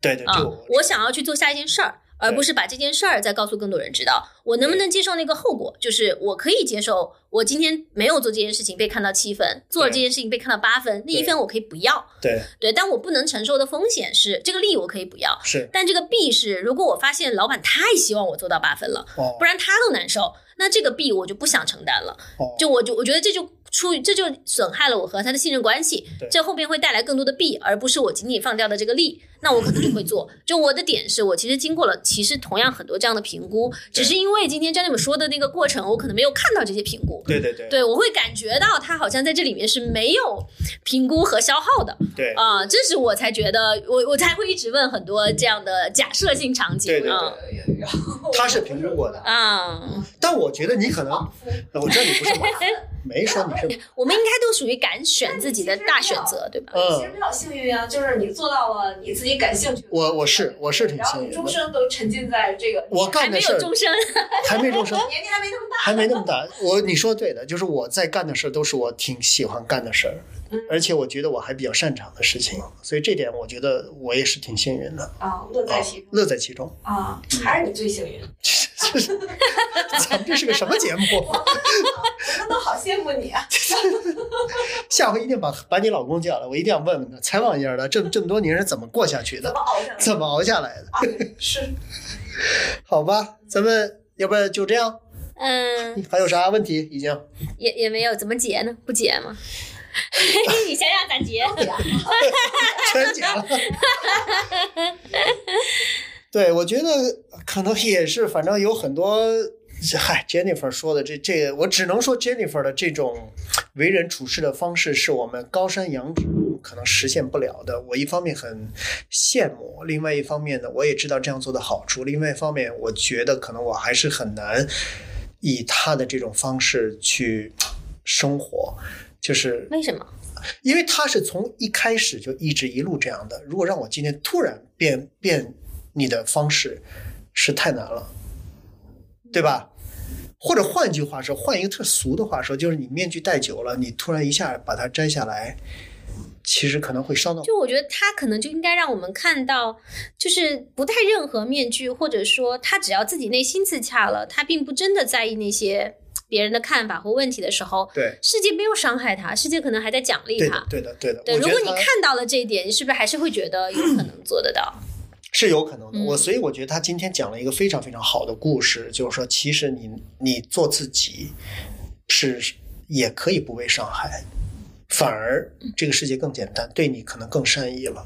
对对，啊就，我想要去做下一件事儿，而不是把这件事儿再告诉更多人知道。我能不能接受那个后果？就是我可以接受，我今天没有做这件事情被看到七分，做了这件事情被看到八分，那一分我可以不要，对对，但我不能承受的风险是这个利我可以不要，是但这个弊是，如果我发现老板太希望我做到八分了，哦不然他都难受，那这个弊我就不想承担了。哦就我就我觉得这就出于这就损害了我和他的信任关系，这后面会带来更多的弊，而不是我仅仅放掉的这个利，那我可能就会做。就我的点是我其实经过了，其实同样很多这样的评估，只是因为今天 j e n 说的那个过程，我可能没有看到这些评估。对对对对，我会感觉到他好像在这里面是没有评估和消耗的对啊、这是我才觉得我我才会一直问很多这样的假设性场景对对对他是评估过的啊，但我觉得你可能，我知道你不是 没说你是，我们应该都属于敢选自己的大选择，对吧？嗯其实比较幸运啊，就是你做到了你自己感兴趣的。我我是我是挺幸运终生都沉浸在这个，我干的事儿终身，还没终身，年纪还没那么大，还没那么大。我你说对的，就是我在干的事儿都是我挺喜欢干的事儿，嗯而且我觉得我还比较擅长的事情，所以这点我觉得我也是挺幸运的，啊，乐在其中乐在其中。啊，还是你最幸运。咱们这是个什么节目？我都好羡慕你啊！下回一定把把你老公叫来，我一定要问问他，采访一下他，这这么多年是怎么过下去的怎么，熬下来？怎么熬下来的？啊？是 好吧，咱们要不然就这样？嗯，还有啥问题？已经也也没有怎么结呢？不结吗？你想想咋结？全结了。对，我觉得可能也是，反正有很多，嗨，Jennifer 说的这这个，我只能说 Jennifer 的这种为人处事的方式是我们高山仰止可能实现不了的。我一方面很羡慕，另外一方面呢，我也知道这样做的好处，另外一方面，我觉得可能我还是很难以他的这种方式去生活，就是为什么？因为他是从一开始就一直一路这样的。如果让我今天突然变变你的方式，是太难了，对吧？或者换句话说，换一个特俗的话说，就是你面具戴久了，你突然一下把它摘下来，其实可能会伤到。就我觉得他可能就应该让我们看到，就是不戴任何面具，或者说他只要自己内心自洽了，他并不真的在意那些别人的看法或问题的时候，对，世界没有伤害他，世界可能还在奖励他对的，。对的，对的。对，如果你看到了这一点，你是不是还是会觉得有可能做得到？是有可能的。嗯我所以我觉得他今天讲了一个非常非常好的故事，就是说，其实你你做自己是也可以不被伤害，反而这个世界更简单，对你可能更善意了，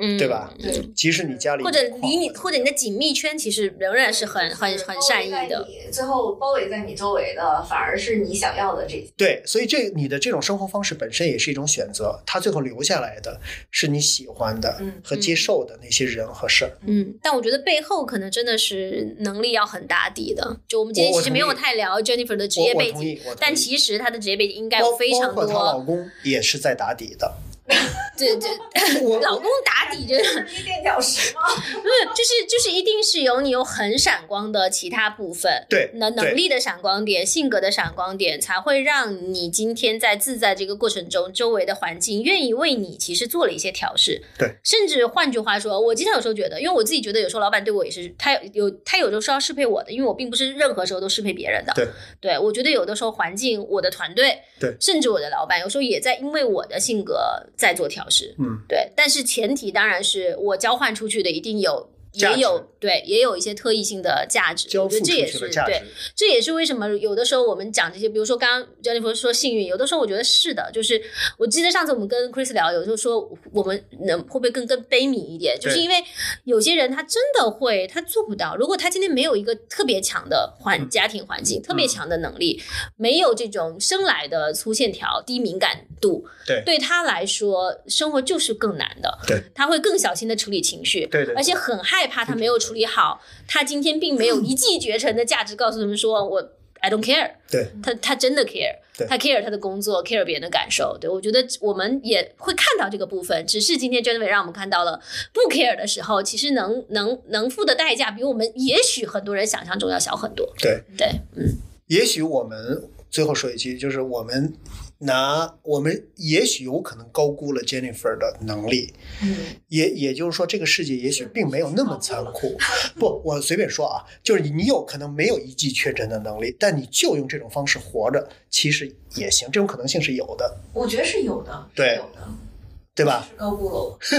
嗯，对吧？对即使你家里或者离你，或者你的紧密圈，其实仍然是很很很善意的。。最后包围在你周围的，反而是你想要的这些。对，所以这你的这种生活方式本身也是一种选择，它最后留下来的是你喜欢的嗯和接受的那些人和事儿。嗯，但我觉得背后可能真的是能力要很打底的。就我们今天其实没有太聊 Jennifer 的职业背景，但其实她的职业背景应该有非常包括她老多。公也是在打底的。对对，老公打底就是垫脚石吗？不是，就是就是一定是有你有很闪光的其他部分，对对能能力的闪光点、性格的闪光点，才会让你今天在自在这个过程中，周围的环境愿意为你其实做了一些调试。对，甚至换句话说，我经常有时候觉得，因为我自己觉得有时候老板对我也是，他有他有的时候要适配我的，因为我并不是任何时候都适配别人的。对，对我觉得有的时候环境、我的团队，对甚至我的老板，有时候也在因为我的性格在做调试。嗯，对，但是前提当然是我交换出去的一定有。也有对，也有一些特异性的价值，交付出我觉得这也是去的价值对，。这也是为什么有的时候我们讲这些，比如说刚刚 Jennifer 说幸运，有的时候我觉得是的，就是我记得上次我们跟 Chris 聊，有时候说我们能会不会更更悲悯一点，就是因为有些人他真的会，他做不到。如果他今天没有一个特别强的环嗯家庭环境，特别强的能力，没有这种生来的粗线条、低敏感度，对对他来说，生活就是更难的。对，他会更小心的处理情绪，对对对而且很害怕他没有处理好，他今天并没有一骑绝尘的价值告诉他们说我 I don't care，对他他真的 care，对他 care 他的工作，care 别人的感受。对我觉得我们也会看到这个部分，只是今天 Jennifer 让我们看到了不 care 的时候，其实能能能付的代价比我们也许很多人想象中要小很多。对，对，嗯，也许我们最后说一句，就是我们拿我们也许有可能高估了 Jennifer 的能力，嗯，也也就是说，这个世界也许并没有那么残酷。不，我随便说啊，就是你有可能没有一剂确诊的能力，但你就用这种方式活着，其实也行，这种可能性是有的，我觉得是有的，对有的，对吧？高估了我。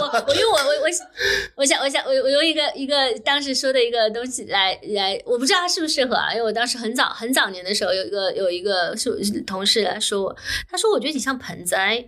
我我用我我我我想我想我我用一个一个当时说的一个东西来来，我不知道他适不适合啊，因为我当时很早很早年的时候有一个有一个是同事来说我，他说我觉得你像盆栽，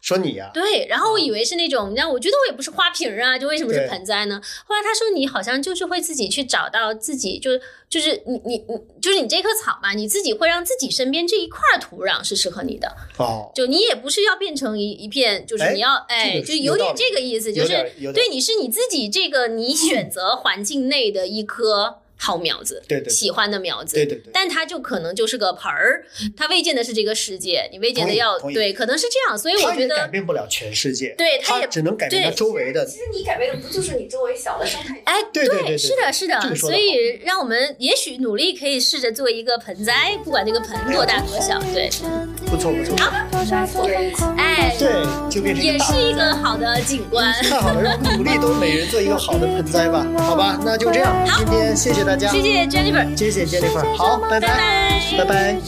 说你呀、对，然后我以为是那种，让我觉得我也不是花瓶儿啊，就为什么是盆栽呢？后来他说你好像就是会自己去找到自己，就是就是你你你就是你这棵草嘛，你自己会让自己身边这一块土壤是适合你的，哦，就你也不是要变成一一片，就是哎你要这哎，就有点这个意思，就是对你是你自己这个你选择环境内的一棵好苗子，对对对。喜欢的苗子，对对对。但它就可能就是个盆儿，它未见的是这个世界，你未见的要对，可能是这样，所以我觉得改，变不了全世界，对他也只能改变他周围的其。实你改变的不就是你周围小的生态？哎，对对对对是的，是的这个，说得所以让我们也许努力可以试着做一个盆栽，不管这个盆多大多小，对，不错不错，好哎，对，就变成一也是一个好的景观。太好了，让我们努力都每人做一个好的盆栽吧，好吧，那就这样，今天谢谢谢谢 Jennifer，谢谢 Jennifer，好，拜拜，拜拜，拜拜。